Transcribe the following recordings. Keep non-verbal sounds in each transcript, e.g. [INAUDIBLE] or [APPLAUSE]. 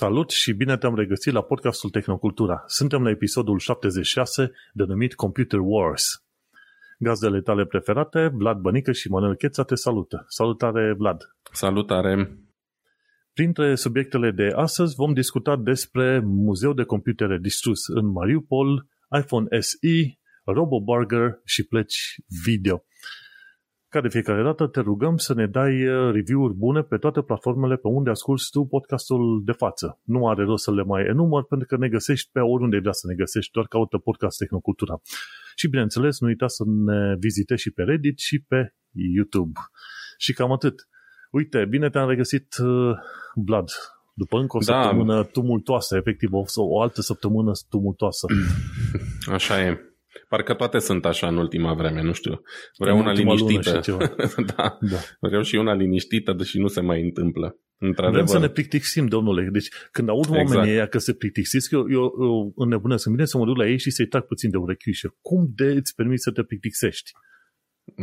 Salut și bine te-am regăsit la podcastul Tehnocultura. Suntem la episodul 76 denumit Computer Wars. Gazdele tale preferate, Vlad Bănică și Manuel Cheța te salută. Salutare, Vlad! Salutare! Printre subiectele de astăzi vom discuta despre Muzeul de Computere distrus în Mariupol, iPhone SE, RoboBurger și pleci video. Ca de fiecare dată te rugăm să ne dai uh, review-uri bune pe toate platformele pe unde asculti tu podcastul de față. Nu are rost să le mai enumăr pentru că ne găsești pe oriunde vrea să ne găsești, doar caută podcast Tehnocultura. Și bineînțeles, nu uita să ne vizitezi și pe Reddit și pe YouTube. Și cam atât. Uite, bine te-am regăsit, uh, Vlad, după încă o da. săptămână tumultoasă, efectiv o, o altă săptămână tumultoasă. Așa e. Parcă toate sunt așa în ultima vreme, nu știu. Vreau în una liniștită. [LAUGHS] da. da. Vreau și una liniștită, deși nu se mai întâmplă. Vrem să ne plictisim, domnule. Deci când aud exact. oamenii ăia că se plictisesc, eu, eu, eu înnebunesc. Îmi vine să mă duc la ei și să-i trag puțin de urechiușă. Cum de îți permiți să te plictisești?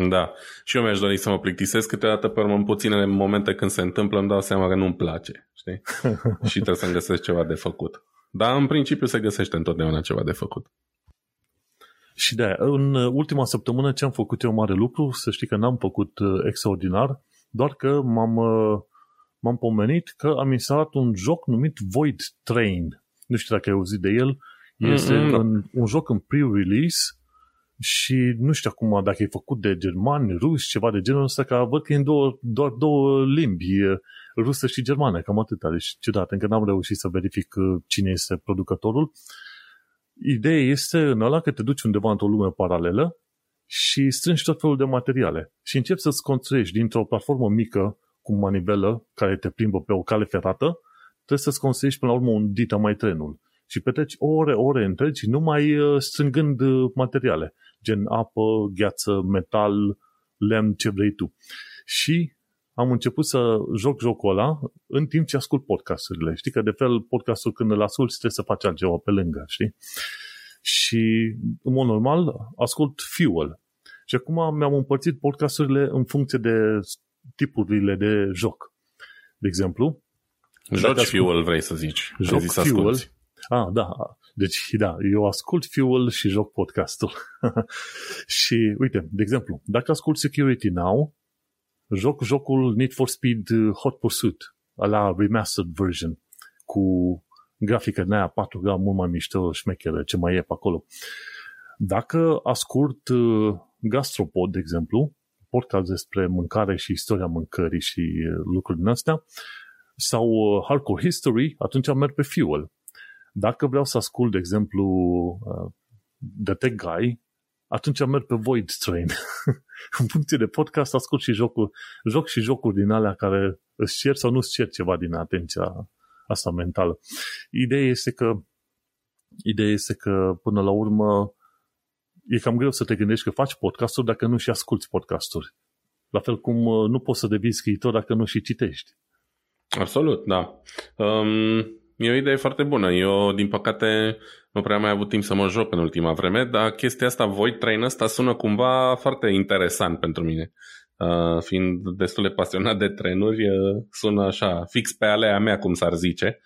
Da. Și eu mi-aș dori să mă plictisesc câteodată pe urmă în puținele momente când se întâmplă îmi dau seama că nu-mi place. Știi? [LAUGHS] și trebuie să-mi găsesc ceva de făcut. Dar în principiu se găsește întotdeauna ceva de făcut. Și de în ultima săptămână ce am făcut eu mare lucru, să știi că n-am făcut uh, extraordinar, doar că m-am, uh, m-am pomenit că am instalat un joc numit Void Train. Nu știu dacă ai auzit de el. Este mm-hmm. un, un joc în pre-release și nu știu acum dacă e făcut de germani, ruși, ceva de genul ăsta, că văd că e în două, doar două limbi, rusă și germană, cam atât. Deci ciudat, încă n-am reușit să verific uh, cine este producătorul. Ideea este în ăla că te duci undeva într-o lume paralelă și strângi tot felul de materiale și începi să-ți construiești dintr-o platformă mică cu manivelă care te plimbă pe o cale ferată, trebuie să-ți construiești până la urmă un dita mai trenul și petreci ore, ore întregi numai uh, strângând uh, materiale, gen apă, gheață, metal, lemn, ce vrei tu. Și am început să joc jocul ăla în timp ce ascult podcasturile. Știi că de fel podcastul când îl ascult trebuie să faci altceva pe lângă, știi? Și în mod normal ascult Fuel. Și acum mi-am împărțit podcasturile în funcție de tipurile de joc. De exemplu, Joci ascult, Fuel, vrei să zici. Joc zis Fuel. Ah, da. Deci, da, eu ascult Fuel și joc podcastul. [LAUGHS] și, uite, de exemplu, dacă ascult Security Now, joc jocul Need for Speed uh, Hot Pursuit, la remastered version, cu grafică din aia 4K mult mai mișto, șmecheră, ce mai e pe acolo. Dacă ascult uh, Gastropod, de exemplu, podcast despre mâncare și istoria mâncării și uh, lucruri din astea, sau Hardcore History, atunci merg pe Fuel. Dacă vreau să ascult, de exemplu, The Tech Guy, atunci merg pe Void Train. [LAUGHS] în funcție de podcast ascult și jocuri, joc și jocuri din alea care îți cer sau nu îți cer ceva din atenția asta mentală. Ideea este că ideea este că până la urmă e cam greu să te gândești că faci podcasturi dacă nu și asculti podcasturi. La fel cum uh, nu poți să devii scriitor dacă nu și citești. Absolut, da. Um, e o idee foarte bună. Eu, din păcate, nu prea am mai avut timp să mă joc în ultima vreme, dar chestia asta, Void Train ăsta sună cumva foarte interesant pentru mine. Uh, fiind destul de pasionat de trenuri, uh, sună așa, fix pe alea mea, cum s-ar zice.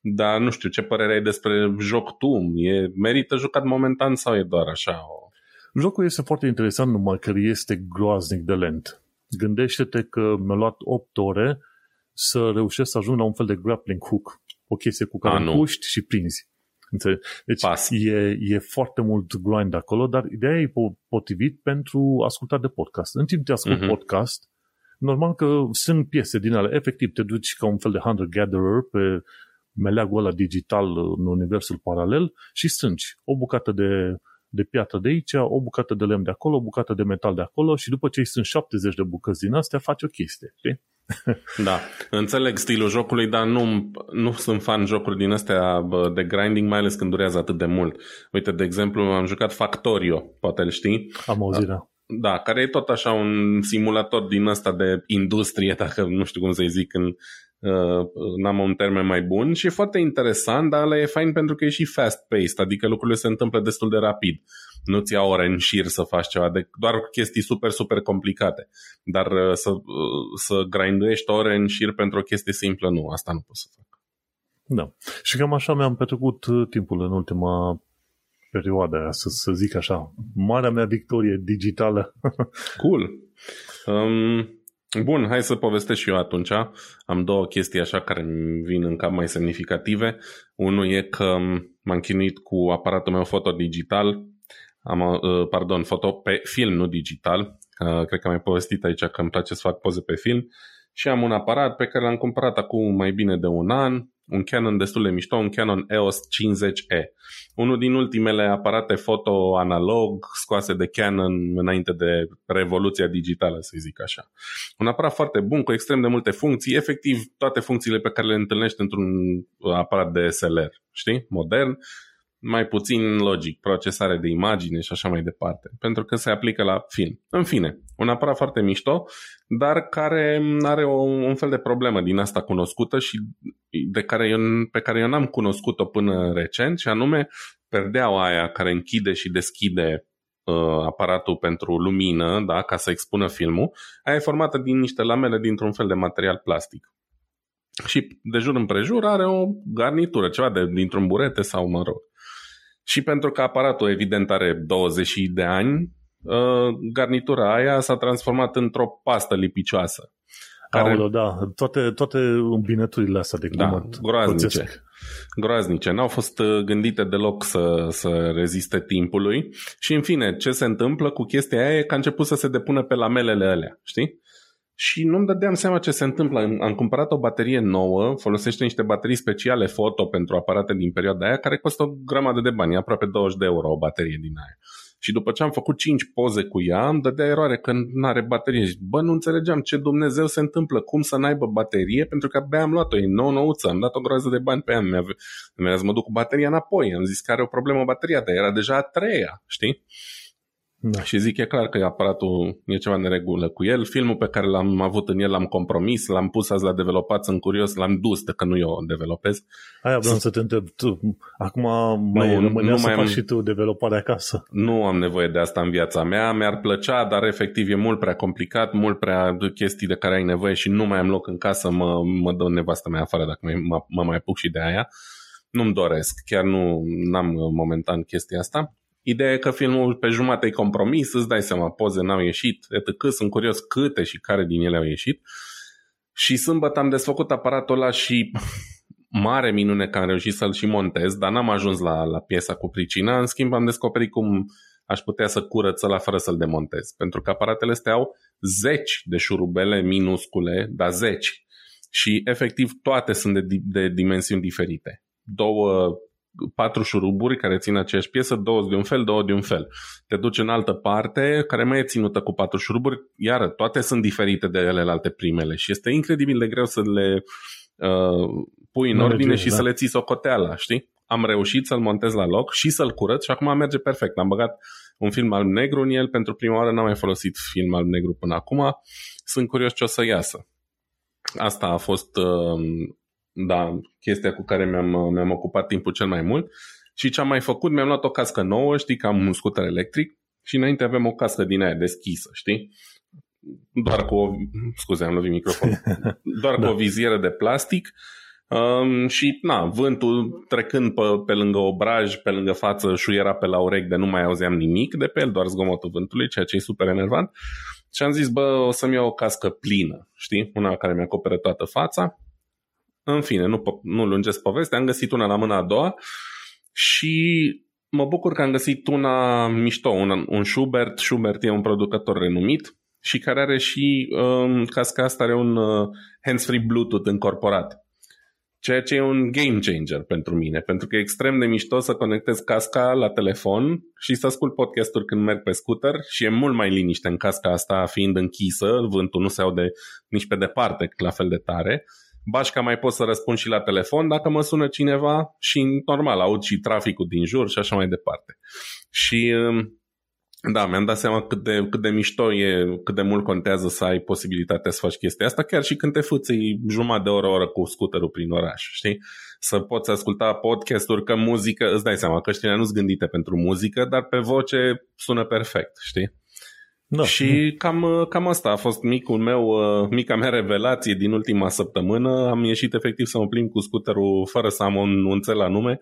Dar nu știu, ce părere ai despre joc tu? E, merită jucat momentan sau e doar așa? O... Jocul este foarte interesant, numai că este groaznic de lent. Gândește-te că mi-a luat 8 ore să reușesc să ajung la un fel de grappling hook. O chestie cu care puști și prinzi. Deci Pas. E, e foarte mult grind acolo, dar ideea e potrivit pentru ascultat de podcast. În timp ce ascult uh-huh. podcast, normal că sunt piese din ale. Efectiv, te duci ca un fel de hunter-gatherer pe meleagul ăla digital în universul paralel și strângi o bucată de, de piatră de aici, o bucată de lemn de acolo, o bucată de metal de acolo și după ce sunt 70 de bucăți din astea, faci o chestie. Știi? Da, înțeleg stilul jocului, dar nu, nu sunt fan jocuri din astea de grinding, mai ales când durează atât de mult. Uite, de exemplu, am jucat Factorio, poate îl știi. Am auzit, da. Da, care e tot așa un simulator din ăsta de industrie, dacă nu știu cum să-i zic în, uh, n-am un termen mai bun și e foarte interesant, dar ăla e fain pentru că e și fast-paced, adică lucrurile se întâmplă destul de rapid nu-ți ia ore în șir să faci ceva, de, doar chestii super, super complicate. Dar uh, să, uh, să grinduiești ore în șir pentru o chestie simplă, nu, asta nu pot să fac. Da. Și cam așa mi-am petrecut uh, timpul în ultima perioadă, să, să zic așa. Marea mea victorie digitală. [LAUGHS] cool. Um, bun, hai să povestesc și eu atunci. Am două chestii așa care îmi vin în cap mai semnificative. Unul e că m-am chinuit cu aparatul meu foto digital, am, uh, pardon, foto pe film, nu digital. Uh, cred că am mai povestit aici că îmi place să fac poze pe film. Și am un aparat pe care l-am cumpărat acum mai bine de un an, un Canon destul de mișto, un Canon EOS 50E. Unul din ultimele aparate foto analog scoase de Canon înainte de revoluția digitală, să zic așa. Un aparat foarte bun, cu extrem de multe funcții, efectiv toate funcțiile pe care le întâlnești într-un aparat de SLR, știi, modern, mai puțin logic, procesare de imagine și așa mai departe, pentru că se aplică la film. În fine, un aparat foarte mișto, dar care are o, un fel de problemă din asta cunoscută și de care eu, pe care eu n-am cunoscut-o până recent, și anume perdeaua aia care închide și deschide uh, aparatul pentru lumină, da, ca să expună filmul, aia e formată din niște lamele dintr-un fel de material plastic. Și de jur împrejur are o garnitură, ceva de, dintr-un burete sau mă rog. Și pentru că aparatul evident are 20 de ani, uh, garnitura aia s-a transformat într-o pastă lipicioasă. Care... Aoleu, da, toate, toate îmbinăturile astea de da, groaznice. Groaznice. N-au fost uh, gândite deloc să, să reziste timpului. Și în fine, ce se întâmplă cu chestia aia e că a început să se depună pe lamelele alea, știi? Și nu-mi dădeam seama ce se întâmplă. Am cumpărat o baterie nouă, folosește niște baterii speciale foto pentru aparate din perioada aia, care costă o grămadă de bani, aproape 20 de euro o baterie din aia. Și după ce am făcut 5 poze cu ea, îmi dădea eroare că nu are baterie. Bă, nu înțelegeam ce Dumnezeu se întâmplă, cum să n-aibă baterie, pentru că abia am luat-o, e nouă nouță, am dat o groază de bani pe ea, mi-a, mi-a să mă duc cu bateria înapoi, am zis că are o problemă bateria, dar era deja a treia, știi? Da. Și zic, e clar că aparatul e ceva neregulă cu el. Filmul pe care l-am avut în el l-am compromis, l-am pus azi la developat, sunt curios, l-am dus de că nu eu developez. Aia vreau să te întreb, tu, acum mai nu, rămânea nu să mai faci am, și tu developare acasă. Nu am nevoie de asta în viața mea, mi-ar plăcea, dar efectiv e mult prea complicat, mult prea chestii de care ai nevoie și nu mai am loc în casă, mă, mă dă nevastă mea afară dacă mă, mă mai apuc și de aia. Nu-mi doresc, chiar nu am momentan chestia asta. Ideea e că filmul pe jumătate e compromis, îți dai seama, poze n-au ieșit, etc. Sunt curios câte și care din ele au ieșit. Și sâmbătă am desfăcut aparatul ăla și mare minune că am reușit să-l și montez, dar n-am ajuns la, la piesa cu pricina. În schimb, am descoperit cum aș putea să curăț la fără să-l demontez. Pentru că aparatele astea au zeci de șurubele minuscule, dar zeci. Și efectiv toate sunt de, de dimensiuni diferite. Două patru șuruburi care țin aceeași piesă, două de un fel, două de un fel. Te duci în altă parte care mai e ținută cu patru șuruburi, iar toate sunt diferite de alte primele și este incredibil de greu să le uh, pui în ordine și da. să le ții socoteala, știi? Am reușit să-l montez la loc și să-l curăț și acum merge perfect. Am băgat un film alb-negru în el, pentru prima oară n-am mai folosit film alb-negru până acum. Sunt curios ce o să iasă. Asta a fost uh, da, chestia cu care mi-am, mi-am ocupat timpul cel mai mult. Și ce am mai făcut, mi-am luat o cască nouă, știi, că am un scooter electric și înainte avem o cască din aia deschisă, știi? Doar cu o... Scuze, am lovit microfon. [LAUGHS] Doar da. cu o vizieră de plastic um, și, na, vântul trecând pe, pe lângă obraj, pe lângă față, șuiera pe la urechi de nu mai auzeam nimic de pe el, doar zgomotul vântului, ceea ce e super enervant. Și am zis, bă, o să-mi iau o cască plină, știi? Una care mi-acoperă toată fața în fine, nu, nu lungesc povestea, am găsit una la mâna a doua și mă bucur că am găsit una mișto, un, un Schubert. Schubert e un producător renumit și care are și, um, casca asta are un uh, hands-free Bluetooth încorporat. Ceea ce e un game changer pentru mine, pentru că e extrem de mișto să conectez casca la telefon și să ascult podcasturi când merg pe scooter și e mult mai liniște în casca asta fiind închisă, vântul nu se aude nici pe departe la fel de tare Bașca mai pot să răspund și la telefon dacă mă sună cineva și normal aud și traficul din jur și așa mai departe. Și um, da, mi-am dat seama cât de, cât de mișto e, cât de mult contează să ai posibilitatea să faci chestia asta, chiar și când te fâții jumătate de oră, oră cu scuterul prin oraș, știi? Să poți asculta podcasturi, că muzică, îți dai seama că ăștia nu sunt gândite pentru muzică, dar pe voce sună perfect, știi? Da. Și cam, cam asta a fost micul meu, mica mea revelație din ultima săptămână. Am ieșit efectiv să mă plimb cu scuterul fără să am un, un la nume,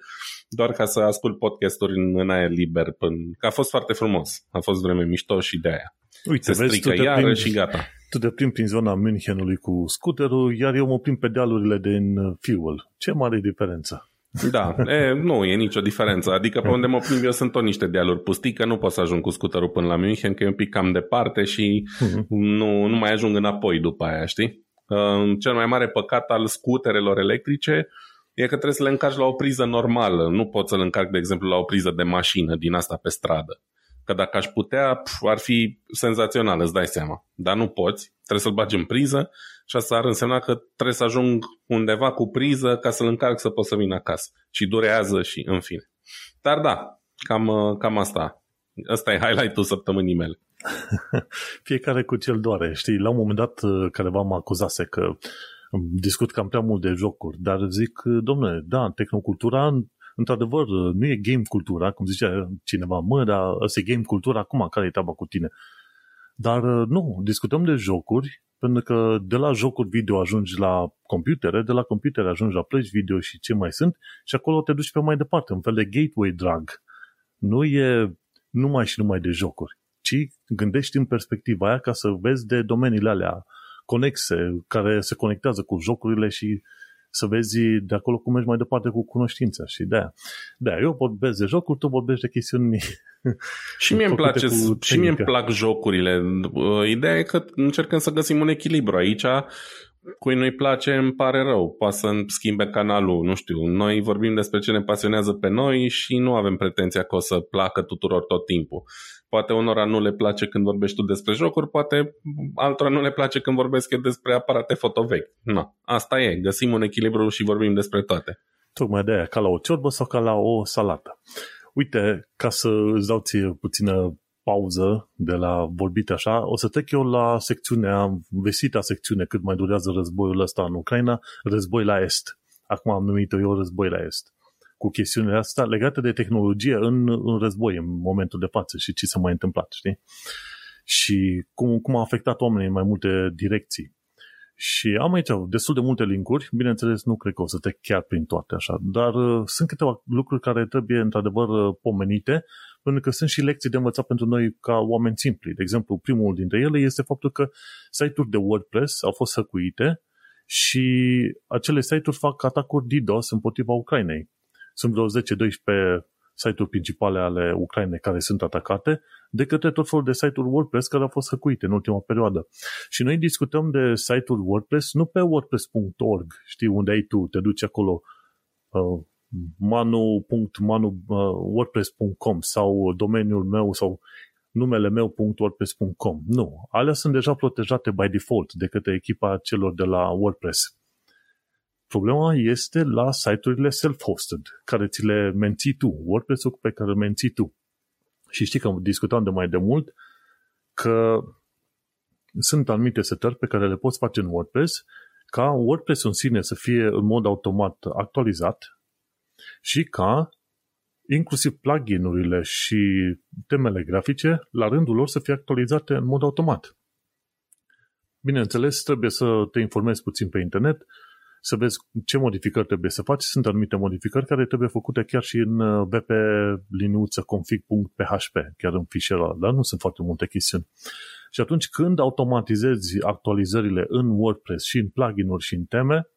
doar ca să ascult podcasturi în, în aer liber. Până, că a fost foarte frumos. A fost vreme mișto și de aia. Uite, Se vezi, strică iară plimbi, și gata. Tu te plimbi prin zona Münchenului cu scuterul, iar eu mă plimb pe dealurile din Fuel. Ce mare diferență! Da, e, nu e nicio diferență. Adică pe unde mă plimb eu sunt tot niște dealuri pustii, că nu pot să ajung cu scuterul până la München, că e un pic cam departe și uh-huh. nu, nu mai ajung înapoi după aia, știi? Uh, cel mai mare păcat al scuterelor electrice e că trebuie să le încarci la o priză normală. Nu pot să le încarc, de exemplu, la o priză de mașină din asta pe stradă. Că dacă aș putea, pf, ar fi senzațional, îți dai seama. Dar nu poți, trebuie să-l bagi în priză și asta ar însemna că trebuie să ajung undeva cu priză ca să-l încarc să pot să vin acasă. Și durează și în fine. Dar da, cam, cam asta. Asta e highlight-ul săptămânii mele. [LAUGHS] Fiecare cu cel doare. Știi, la un moment dat careva mă acuzase că discut cam prea mult de jocuri, dar zic, domnule, da, tehnocultura într-adevăr, nu e game cultura, cum zicea cineva, mă, dar ăsta e game cultura, acum care e treaba cu tine? Dar nu, discutăm de jocuri, pentru că de la jocuri video ajungi la computere, de la computere ajungi la plăci video și ce mai sunt și acolo te duci pe mai departe, un fel de gateway drug. Nu e numai și numai de jocuri, ci gândești în perspectiva aia ca să vezi de domeniile alea conexe, care se conectează cu jocurile și să vezi de acolo cum mergi mai departe cu cunoștința și de aia. De aia eu vorbesc de jocuri, tu vorbești de chestiuni [LAUGHS] și mie îmi place, și mie îmi plac jocurile. Uh, ideea e că încercăm să găsim un echilibru aici. Cui nu-i place, îmi pare rău. Poate să schimbe canalul, nu știu. Noi vorbim despre ce ne pasionează pe noi și nu avem pretenția că o să placă tuturor tot timpul. Poate unora nu le place când vorbești tu despre jocuri, poate altora nu le place când vorbesc eu despre aparate foto vechi. No, asta e, găsim un echilibru și vorbim despre toate. Tocmai de aia, ca la o ciorbă sau ca la o salată. Uite, ca să îți dau ție puțină pauză de la vorbit așa, o să trec eu la secțiunea, vesita secțiune cât mai durează războiul ăsta în Ucraina, război la Est. Acum am numit-o eu război la Est cu chestiunile astea legate de tehnologie în, în război în momentul de față și ce s-a mai întâmplat, știi? Și cum, cum a afectat oamenii în mai multe direcții. Și am aici destul de multe linkuri, bineînțeles nu cred că o să trec chiar prin toate așa, dar uh, sunt câteva lucruri care trebuie într-adevăr uh, pomenite, pentru că sunt și lecții de învățat pentru noi ca oameni simpli. De exemplu, primul dintre ele este faptul că site-uri de WordPress au fost hăcuite și acele site-uri fac atacuri DDoS împotriva Ucrainei. Sunt vreo 10-12 site-uri principale ale Ucrainei care sunt atacate de către tot felul de site-uri WordPress care au fost hăcuite în ultima perioadă. Și noi discutăm de site-uri WordPress nu pe wordpress.org, știi, unde ai tu, te duci acolo uh, manu.manu.wordpress.com uh, sau domeniul meu sau numele meu.wordpress.com. Nu, alea sunt deja protejate by default de către echipa celor de la WordPress. Problema este la site-urile self-hosted, care ți le menții tu, WordPress-ul pe care îl menții tu. Și știi că discutam de mai de mult că sunt anumite setări pe care le poți face în WordPress ca WordPress în sine să fie în mod automat actualizat și ca inclusiv plugin-urile și temele grafice, la rândul lor să fie actualizate în mod automat. Bineînțeles, trebuie să te informezi puțin pe internet, să vezi ce modificări trebuie să faci. Sunt anumite modificări care trebuie făcute chiar și în vp uh, liniuță config.php, chiar în fișierul ăla, dar nu sunt foarte multe chestiuni. Și atunci când automatizezi actualizările în WordPress și în plugin-uri și în teme,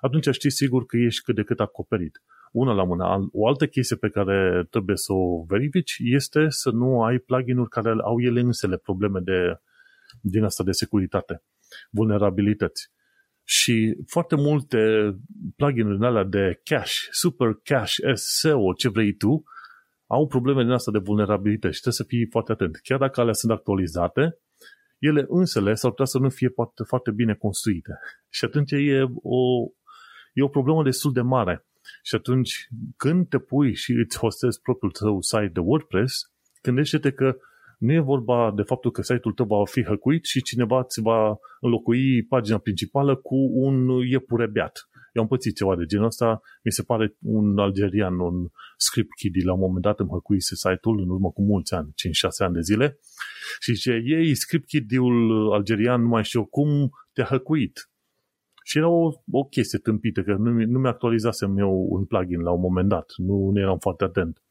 atunci știi sigur că ești cât de cât acoperit. Una la mână. O altă chestie pe care trebuie să o verifici este să nu ai plugin-uri care au ele însele probleme de, din asta de securitate, vulnerabilități. Și foarte multe plugin-uri alea de cache, super cache, SEO, ce vrei tu, au probleme din asta de vulnerabilități și trebuie să fii foarte atent. Chiar dacă alea sunt actualizate, ele însele s-ar putea să nu fie foarte, foarte bine construite. Și atunci e o, e o problemă destul de mare. Și atunci, când te pui și îți hostezi propriul tău site de WordPress, gândește-te că nu e vorba de faptul că site-ul tău va fi hăcuit și cineva ți va înlocui pagina principală cu un iepure beat. Eu am pățit ceva de genul ăsta, mi se pare un algerian, un script kiddie, la un moment dat îmi hăcuise site-ul în urmă cu mulți ani, 5-6 ani de zile, și zice, ei, script kiddie-ul algerian, nu mai știu cum, te-a hăcuit. Și era o, o chestie tâmpită, că nu, nu mi-actualizasem eu un plugin la un moment dat, nu, nu eram foarte atent.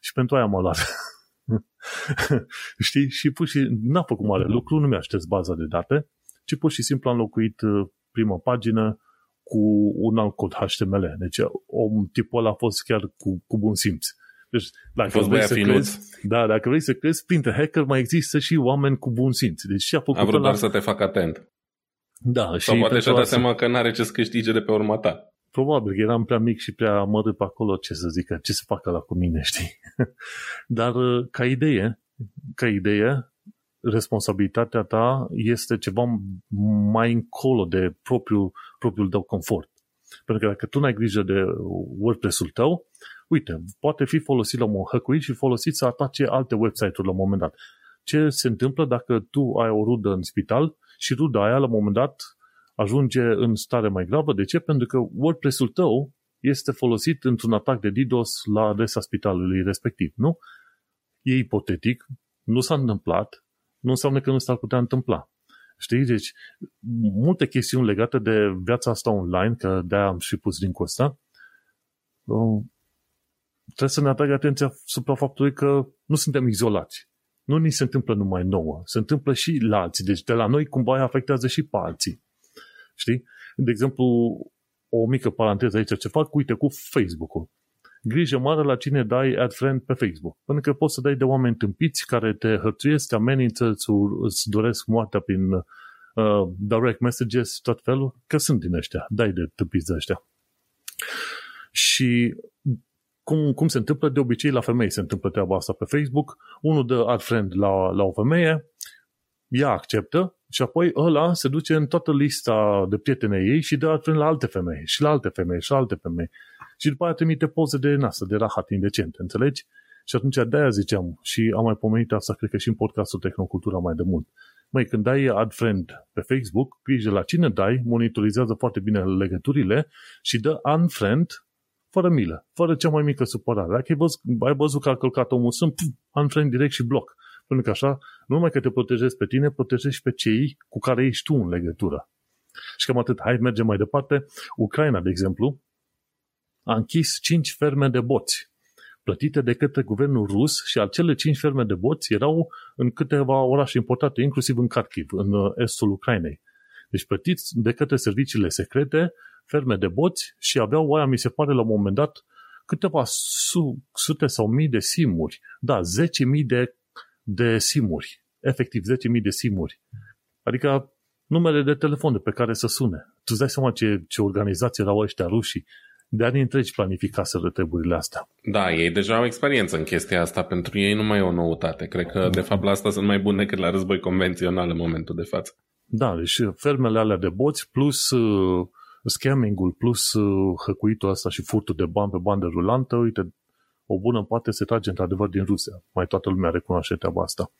Și pentru aia m-a luat. [LAUGHS] [LAUGHS] Știi? Și pur și n-a făcut mare lucru, nu mi-a șters baza de date, ci pur și simplu am locuit uh, prima pagină cu un alt cod HTML. Deci om, tipul ăla a fost chiar cu, cu bun simț. Deci, dacă vrei să crezi, da, dacă vrei să crezi, printre hacker mai există și oameni cu bun simț. Deci și a făcut a vrut doar să te facă atent. Da, Sau și poate și-a dat seama că n-are ce să câștige de pe urma ta. Probabil că eram prea mic și prea amărât pe acolo, ce să zică, ce să facă la cu mine, știi? [LAUGHS] Dar uh, ca idee, ca idee, responsabilitatea ta este ceva mai încolo de propriul, propriul tău confort. Pentru că dacă tu n-ai grijă de WordPress-ul tău, uite, poate fi folosit la un hăcuit și folosit să atace alte website-uri la un moment dat. Ce se întâmplă dacă tu ai o rudă în spital și ruda aia la un moment dat ajunge în stare mai gravă? De ce? Pentru că WordPress-ul tău este folosit într-un atac de DDoS la adresa spitalului respectiv, nu? E ipotetic, nu s-a întâmplat, nu înseamnă că nu s-ar putea întâmpla. Știi? Deci, multe chestiuni legate de viața asta online, că de-aia am și pus din ăsta, uh, trebuie să ne atragă atenția supra faptului că nu suntem izolați. Nu ni se întâmplă numai nouă, se întâmplă și la alții. Deci de la noi cumva afectează și pe alții. Știi? De exemplu, o mică paranteză aici, ce fac, uite, cu Facebook-ul grijă mare la cine dai ad friend pe Facebook. Pentru că poți să dai de oameni tâmpiți care te hărțuiesc, te amenință, îți doresc moartea prin uh, direct messages, tot felul, că sunt din ăștia. Dai de tâmpiți de ăștia. Și cum, cum se întâmplă? De obicei la femei se întâmplă treaba asta pe Facebook. Unul dă ad friend la, la o femeie, ea acceptă și apoi ăla se duce în toată lista de prietene ei și dă ad friend la alte femei și la alte femei și la alte femei și după aia trimite poze de nasă, de rahat indecent, înțelegi? Și atunci de-aia ziceam, și am mai pomenit asta, cred că și în podcastul Tehnocultura mai de mult. Măi, când dai ad friend pe Facebook, grijă la cine dai, monitorizează foarte bine legăturile și dă unfriend fără milă, fără cea mai mică supărare. Dacă ai văzut, ai văzut că a călcat omul sunt, unfriend direct și bloc. Pentru că așa, nu numai că te protejezi pe tine, protejezi și pe cei cu care ești tu în legătură. Și cam atât. Hai, mergem mai departe. Ucraina, de exemplu, a închis cinci ferme de boți plătite de către guvernul rus și acele cinci ferme de boți erau în câteva orașe importante, inclusiv în Kharkiv, în uh, estul Ucrainei. Deci plătiți de către serviciile secrete ferme de boți și aveau oaia, mi se pare, la un moment dat, câteva su- sute sau mii de simuri. Da, 10.000 de, de simuri. Efectiv, 10.000 de simuri. Adică numele de telefon de pe care să sune. Tu îți dai seama ce, ce organizație erau ăștia rușii de ani întregi planificaseră treburile astea. Da, ei deja au experiență în chestia asta, pentru ei nu mai e o noutate. Cred că, de fapt, la asta sunt mai bune decât la război convențional în momentul de față. Da, deci fermele alea de boți, plus uh, scamming-ul, plus uh, hăcuitul ăsta și furtul de bani pe bandă rulantă, uite, o bună parte se trage într-adevăr din Rusia. Mai toată lumea recunoaște treaba asta.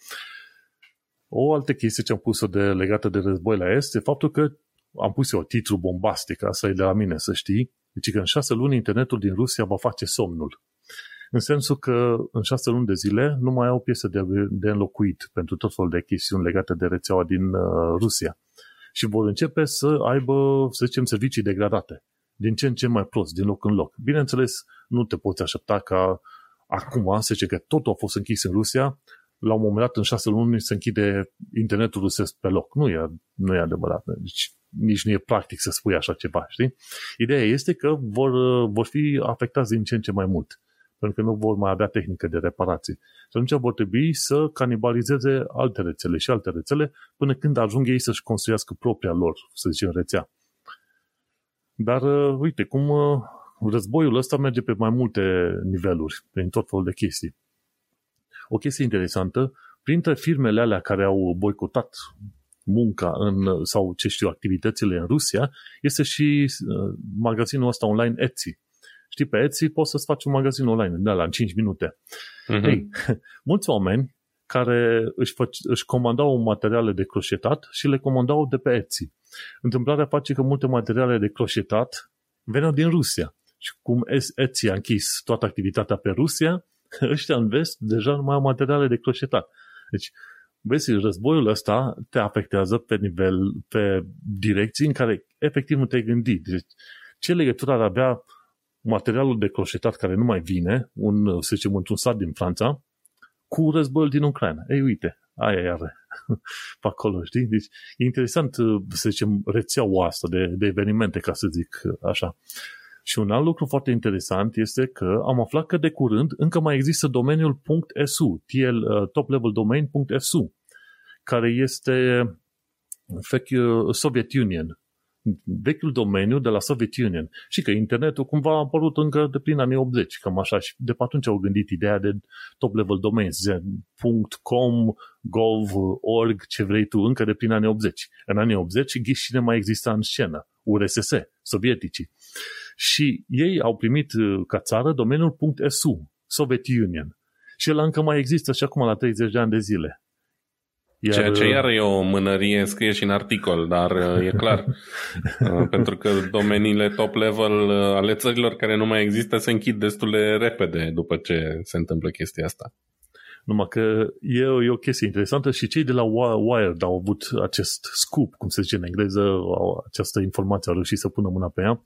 O altă chestie ce am pus-o de, legată de război la Est e faptul că am pus eu titlu bombastic, asta e de la mine, să știi, deci că în șase luni internetul din Rusia va face somnul. În sensul că în șase luni de zile nu mai au piese de, de înlocuit pentru tot felul de chestiuni legate de rețeaua din uh, Rusia. Și vor începe să aibă, să zicem, servicii degradate. Din ce în ce mai prost, din loc în loc. Bineînțeles, nu te poți aștepta ca acum, să zice că totul a fost închis în Rusia, la un moment dat, în șase luni, se închide internetul rusesc pe loc. Nu e, nu e adevărat. Deci nici nu e practic să spui așa ceva, știi? Ideea este că vor, vor fi afectați din ce în ce mai mult, pentru că nu vor mai avea tehnică de reparații. Și atunci vor trebui să canibalizeze alte rețele și alte rețele până când ajung ei să-și construiască propria lor, să zicem, rețea. Dar, uite, cum războiul ăsta merge pe mai multe niveluri, prin tot felul de chestii. O chestie interesantă, printre firmele alea care au boicotat munca în, sau ce știu, activitățile în Rusia, este și uh, magazinul ăsta online Etsy. Știi, pe Etsy poți să-ți faci un magazin online, de la în 5 minute. Uh-huh. Ei, [LAUGHS] mulți oameni care își, fă, își comandau materiale de croșetat și le comandau de pe Etsy. Întâmplarea face că multe materiale de croșetat veneau din Rusia. Și cum Etsy a închis toată activitatea pe Rusia, [LAUGHS] ăștia în vest deja nu mai au materiale de croșetat. Deci, vezi, războiul ăsta te afectează pe nivel, pe direcții în care efectiv nu te-ai gândit. Deci, ce legătură ar avea materialul de croșetat care nu mai vine, un, să zicem, într-un sat din Franța, cu războiul din Ucraina. Ei, uite, aia are [LAUGHS] pe acolo, știi? Deci e interesant, să zicem, rețeaua asta de, de evenimente, ca să zic așa. Și un alt lucru foarte interesant este că am aflat că de curând încă mai există domeniul .su, TL, uh, top level domain.su, care este Soviet Union, vechiul domeniu de la Soviet Union. Și că internetul cumva a apărut încă de prin anii 80, cam așa. Și de pe atunci au gândit ideea de top-level domains, .com, gov, org, ce vrei tu, încă de prin anii 80. În anii 80 cine mai exista în scenă? URSS, sovieticii. Și ei au primit uh, ca țară domeniul .su, Soviet Union. Și el încă mai există și acum la 30 de ani de zile. Iar... Ceea ce iar e o mânărie, scrie și în articol, dar uh, e clar. [LAUGHS] Uh, pentru că domeniile top level ale țărilor care nu mai există se închid destul de repede după ce se întâmplă chestia asta. Numai că e, e o chestie interesantă și cei de la Wired au avut acest scoop, cum se zice în engleză, au această informație, au reușit să pună mâna pe ea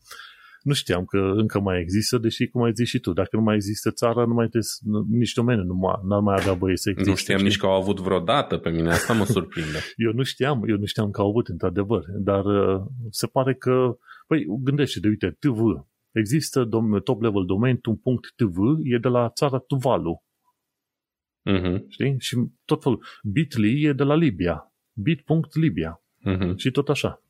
nu știam că încă mai există, deși, cum ai zis și tu, dacă nu mai există țara, nu mai trebuie, nici domeniul nu mai, n-ar mai avea voie să existe. Nu știam știi? nici că au avut vreodată pe mine, asta mă surprinde. [LAUGHS] eu nu știam, eu nu știam că au avut într-adevăr, dar uh, se pare că, păi, gândește de uite, TV, există dom- top level domain, un punct TV, e de la țara Tuvalu. Uh-huh. Știi? Și tot felul. Bitly e de la Libia. Bit.libia. Uh-huh. Și tot așa.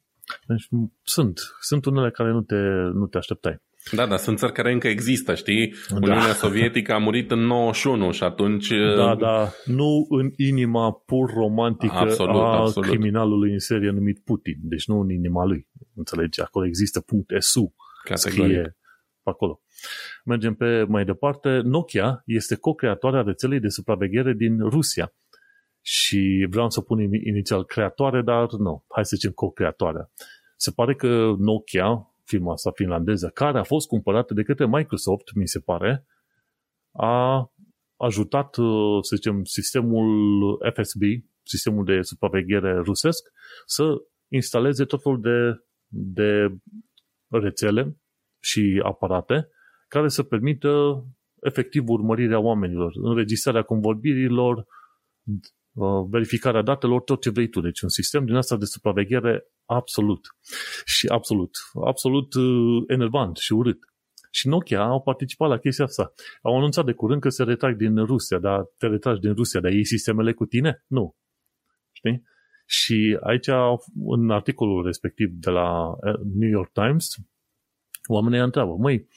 Deci sunt. Sunt unele care nu te, nu te așteptai. Da, da, sunt țări care încă există, știi? Da. Uniunea Sovietică a murit în 91 și atunci... Da, uh, da, nu în inima pur romantică absolut, a absolut. criminalului în serie numit Putin. Deci nu în inima lui. Înțelegi? Acolo există punct SU. Scrie pe acolo. Mergem pe mai departe. Nokia este co-creatoarea rețelei de supraveghere din Rusia și vreau să pun inițial creatoare, dar nu, hai să zicem co-creatoare. Se pare că Nokia, firma asta finlandeză, care a fost cumpărată de către Microsoft, mi se pare, a ajutat, să zicem, sistemul FSB, sistemul de supraveghere rusesc, să instaleze tot felul de, de rețele și aparate care să permită efectiv urmărirea oamenilor, înregistrarea convorbirilor, Uh, verificarea datelor, tot ce vrei tu. Deci un sistem din asta de supraveghere absolut. Și absolut, absolut uh, enervant și urât. Și Nokia au participat la chestia asta. Au anunțat de curând că se retrag din Rusia, dar te retragi din Rusia, dar ei sistemele cu tine? Nu. Știi? Și aici, în articolul respectiv de la uh, New York Times, oamenii întreabă, măi,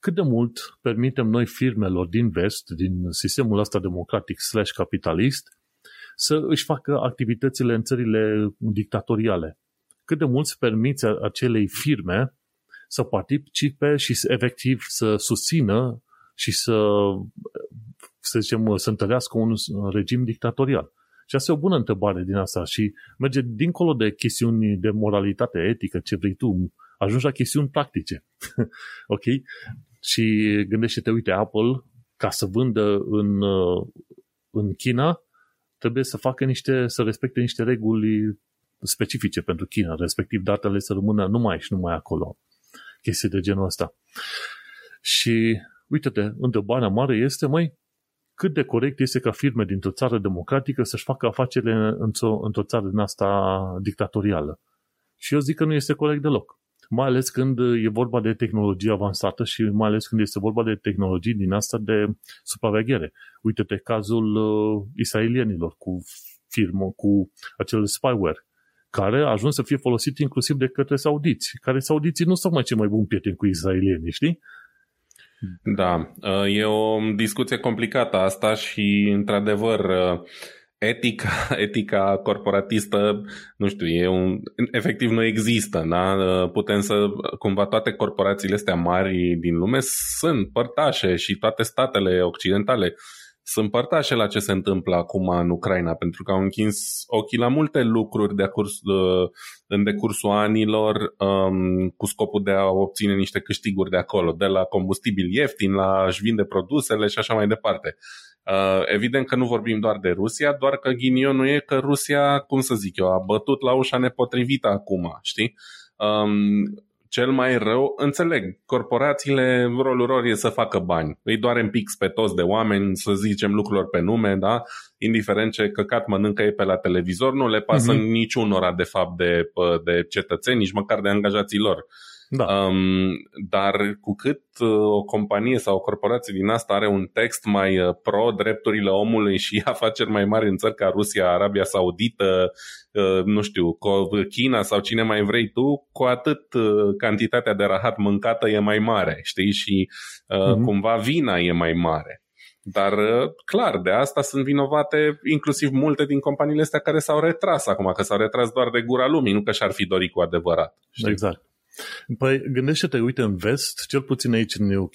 cât de mult permitem noi firmelor din vest, din sistemul ăsta democratic slash capitalist, să își facă activitățile în țările dictatoriale. Cât de mult permiți acelei firme să participe și să, efectiv să susțină și să, să zicem, să întărească un regim dictatorial. Și asta e o bună întrebare din asta și merge dincolo de chestiuni de moralitate etică, ce vrei tu, ajungi la chestiuni practice. [LAUGHS] ok? Și gândește-te, uite, Apple, ca să vândă în, în China, trebuie să facă niște, să respecte niște reguli specifice pentru China, respectiv datele să rămână numai și numai acolo. Chestii de genul ăsta. Și uite-te, întrebarea mare este, mai cât de corect este ca firme dintr-o țară democratică să-și facă afacerile într-o, într-o țară din asta dictatorială. Și eu zic că nu este corect deloc mai ales când e vorba de tehnologie avansată și mai ales când este vorba de tehnologii din asta de supraveghere. Uite-te cazul uh, israelienilor cu firmă, cu acel spyware, care a ajuns să fie folosit inclusiv de către saudiți, care saudiții nu sunt mai cei mai buni prieteni cu israelienii, știi? Da, uh, e o discuție complicată asta și, într-adevăr, uh, etica, [LAUGHS] etica corporatistă, nu știu, e un, efectiv nu există, da? Putem să, cumva toate corporațiile astea mari din lume sunt părtașe și toate statele occidentale sunt părtașe la ce se întâmplă acum în Ucraina, pentru că au închis ochii la multe lucruri de curs, în decursul anilor um, cu scopul de a obține niște câștiguri de acolo, de la combustibil ieftin, la a-și vinde produsele și așa mai departe. Uh, evident că nu vorbim doar de Rusia, doar că ghinionul e că Rusia, cum să zic eu, a bătut la ușa nepotrivită acum, știi? Um, cel mai rău, înțeleg, corporațiile, rolul lor e să facă bani. Îi doare în pix pe toți de oameni, să zicem lucrurilor pe nume, da? Indiferent ce căcat mănâncă e pe la televizor, nu le pasă mm-hmm. niciunora de fapt de, de cetățeni, nici măcar de angajații lor. Da. Um, dar cu cât uh, o companie sau o corporație din asta are un text mai uh, pro drepturile omului și [LAUGHS] afaceri mai mari în țări ca Rusia, Arabia Saudită, uh, nu știu, China sau cine mai vrei tu, cu atât cantitatea de rahat mâncată e mai mare, știi? Și uh-huh. cumva vina e mai mare. Dar, clar, de asta sunt vinovate inclusiv multe din companiile astea care s-au retras acum, că s-au retras doar de gura lumii, nu că și-ar fi dorit cu adevărat. Știi? Exact. Păi gândește-te, uite, în vest, cel puțin aici în UK,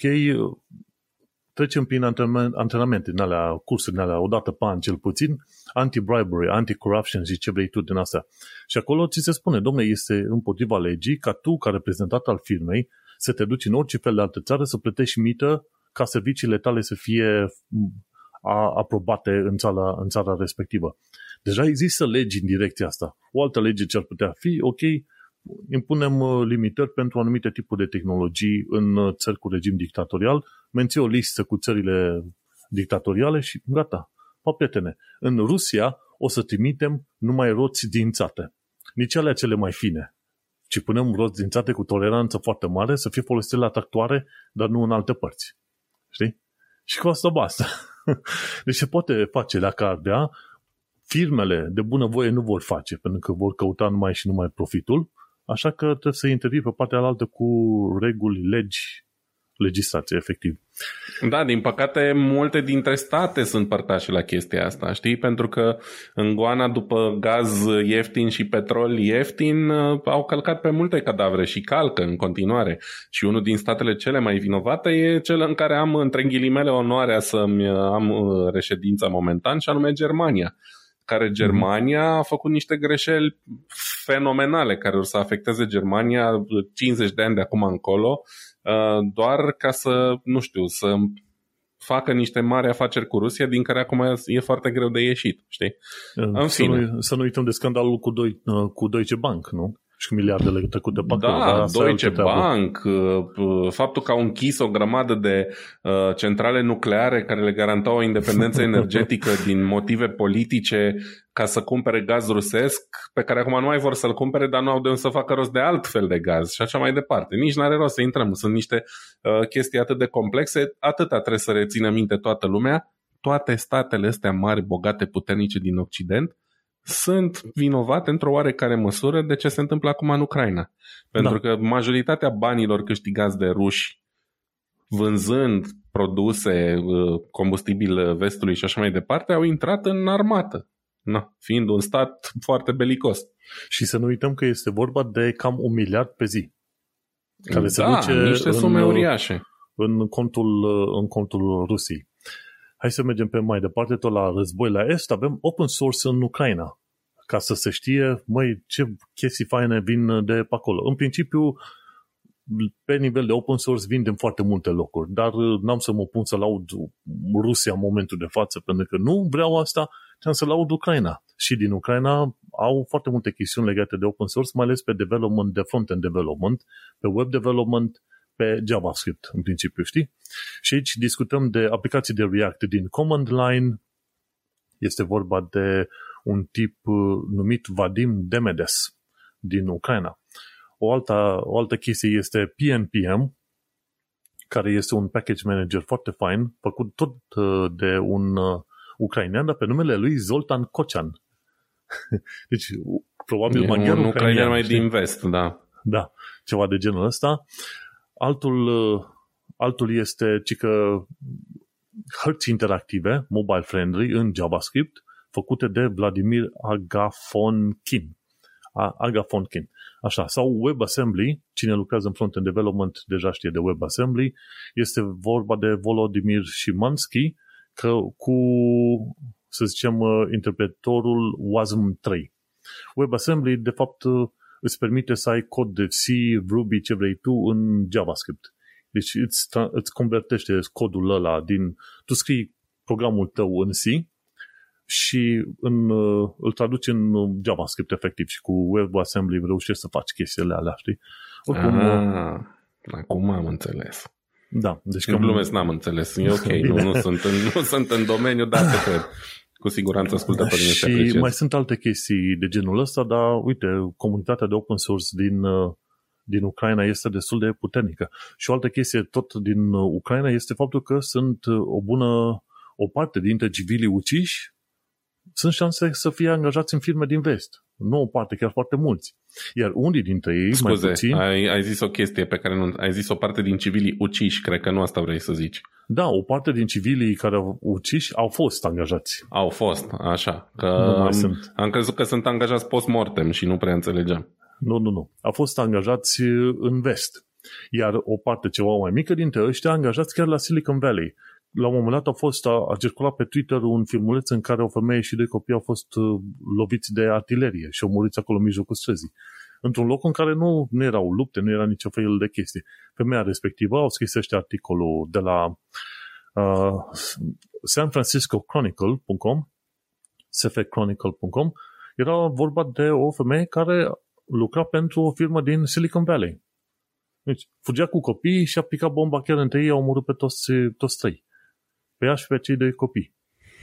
trecem prin antrenamente din alea, cursuri din alea, o dată pe an cel puțin, anti-bribery, anti-corruption și ce vrei tu din asta. Și acolo ți se spune, domne, este împotriva legii ca tu, ca reprezentant al firmei, să te duci în orice fel de altă țară să plătești mită ca serviciile tale să fie aprobate în țara, în țara respectivă. Deja există legi în direcția asta. O altă lege ce ar putea fi, ok, impunem uh, limitări pentru anumite tipuri de tehnologii în uh, țări cu regim dictatorial, menții o listă cu țările dictatoriale și gata. Pa, prietene, în Rusia o să trimitem numai roți dințate. Nici alea cele mai fine. Ci punem roți dințate cu toleranță foarte mare să fie folosite la tractoare, dar nu în alte părți. Știi? Și cu asta basta. [LAUGHS] Deci se poate face dacă ar vrea, firmele de bunăvoie nu vor face, pentru că vor căuta numai și numai profitul, Așa că trebuie să intervii pe partea alaltă cu reguli, legi, legislație, efectiv. Da, din păcate, multe dintre state sunt părtași la chestia asta, știi? Pentru că în Goana, după gaz ieftin și petrol ieftin, au călcat pe multe cadavre și calcă în continuare. Și unul din statele cele mai vinovate e cel în care am, între ghilimele, onoarea să-mi am reședința momentan, și anume Germania care mhm. Germania a făcut niște greșeli fenomenale care o să afecteze Germania 50 de ani de acum încolo, uh, doar ca să, nu știu, să facă niște mari afaceri cu Rusia, din care acum e foarte greu de ieșit, știi? În să, fine. Nu, să nu uităm de scandalul cu, doi, uh, cu Deutsche Bank, nu? Și cu miliardele trecute pe acolo. Da, Deutsche Bank, uh, faptul că au închis o grămadă de uh, centrale nucleare care le garantau o independență [LAUGHS] energetică din motive politice ca să cumpere gaz rusesc, pe care acum nu mai vor să-l cumpere, dar nu au de unde să facă rost de alt fel de gaz și așa mai departe. Nici n-are rost să intrăm. Sunt niște uh, chestii atât de complexe, atâta trebuie să rețină minte toată lumea. Toate statele astea mari, bogate, puternice din Occident sunt vinovate într-o oarecare măsură de ce se întâmplă acum în Ucraina. Pentru da. că majoritatea banilor câștigați de ruși vânzând produse, uh, combustibil vestului și așa mai departe, au intrat în armată. Na, fiind un stat foarte belicos. Și să nu uităm că este vorba de cam un miliard pe zi. Care da, se duce niște sume în, uriașe. În contul, în contul Rusiei. Hai să mergem pe mai departe, tot la război la Est, avem open source în Ucraina, ca să se știe, măi, ce chestii faine vin de pe acolo. În principiu, pe nivel de open source vindem foarte multe locuri, dar n-am să mă pun să laud Rusia în momentul de față, pentru că nu vreau asta, am să laud Ucraina. Și din Ucraina au foarte multe chestiuni legate de open source, mai ales pe development, de front-end development, pe web development, pe JavaScript, în principiu, știi? Și aici discutăm de aplicații de React din command line. Este vorba de un tip uh, numit Vadim Demedes din Ucraina. O altă, o altă chestie este PNPM, care este un package manager foarte fain, făcut tot uh, de un uh, ucrainean, dar pe numele lui Zoltan Kocian. [LAUGHS] Deci, probabil maghiar un ucrainean mai din vest, da. Da, ceva de genul ăsta. Altul, uh, altul este ci că hărți interactive, mobile friendly, în JavaScript, făcute de Vladimir Agafonkin. Agafonkin. Așa, sau WebAssembly, cine lucrează în front-end development deja știe de WebAssembly, este vorba de Volodymyr Shimansky, că cu, să zicem, uh, interpretorul WASM 3. WebAssembly, de fapt, uh, îți permite să ai cod de C, Ruby, ce vrei tu, în JavaScript. Deci îți, îți convertește codul ăla din... Tu scrii programul tău în C și în, uh, îl traduci în JavaScript efectiv și cu WebAssembly reușești să faci chestiile alea, știi? Oricum, ah, acum am înțeles. Da, deci că... glumesc, n-am înțeles. E ok, [LAUGHS] nu, nu, sunt în, nu sunt în domeniu, dar te cred. Cu siguranță ascultătorii Și apreciez. mai sunt alte chestii de genul ăsta, dar uite, comunitatea de open source din, uh, din Ucraina este destul de puternică. Și o altă chestie tot din Ucraina este faptul că sunt uh, o bună, o parte dintre civilii uciși sunt șanse să fie angajați în firme din vest. Nu o parte, chiar foarte mulți. Iar unii dintre ei, Scuze, mai puțin... ai, ai zis o chestie pe care nu... Ai zis o parte din civilii uciși, cred că nu asta vrei să zici. Da, o parte din civilii care au uciși au fost angajați. Au fost, așa. Că am, sunt. am crezut că sunt angajați post-mortem și nu prea înțelegeam. Nu, nu, nu. Au fost angajați în vest. Iar o parte ceva mai mică dintre ăștia angajați chiar la Silicon Valley, la un moment dat a fost, a, a circulat pe Twitter un filmuleț în care o femeie și doi copii au fost uh, loviți de artilerie și au murit acolo în mijlocul străzii. Într-un loc în care nu, nu erau lupte, nu era nicio fel de chestie. Femeia respectivă au scris ăștia articolul de la uh, San Francisco Chronicle.com sfchronicle.com era vorba de o femeie care lucra pentru o firmă din Silicon Valley. Deci, fugea cu copii și a picat bomba chiar între ei, au omorât pe toți, toți trei pe ea și pe cei doi copii.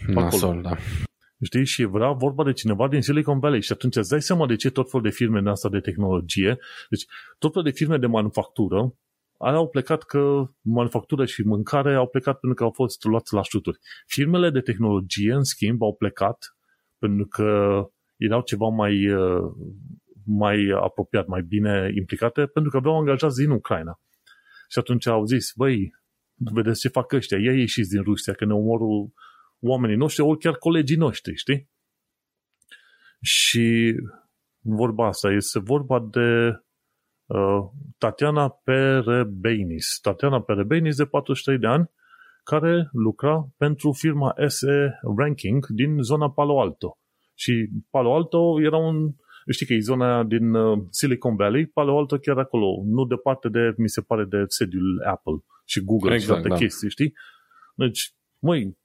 Nasol, da. Știi? Și era vorba de cineva din Silicon Valley și atunci îți dai seama de ce tot felul de firme în asta de tehnologie, deci tot felul de firme de manufactură au plecat că manufactură și mâncare au plecat pentru că au fost luați la șuturi. Firmele de tehnologie, în schimb, au plecat pentru că erau ceva mai, uh, mai apropiat, mai bine implicate, pentru că aveau angajați din Ucraina. Și atunci au zis, băi, vedeți ce fac ăștia, ei ieșiți din Rusia, că ne omorul oamenii noștri, ori chiar colegii noștri, știi? Și vorba asta este vorba de uh, Tatiana Perebeinis. Tatiana Perebeinis de 43 de ani, care lucra pentru firma SE Ranking din zona Palo Alto. Și Palo Alto era un, știi că e zona din uh, Silicon Valley, Palo Alto chiar acolo, nu departe de, mi se pare, de sediul Apple și Google exact, și alte da. chestii, știi? Deci, măi,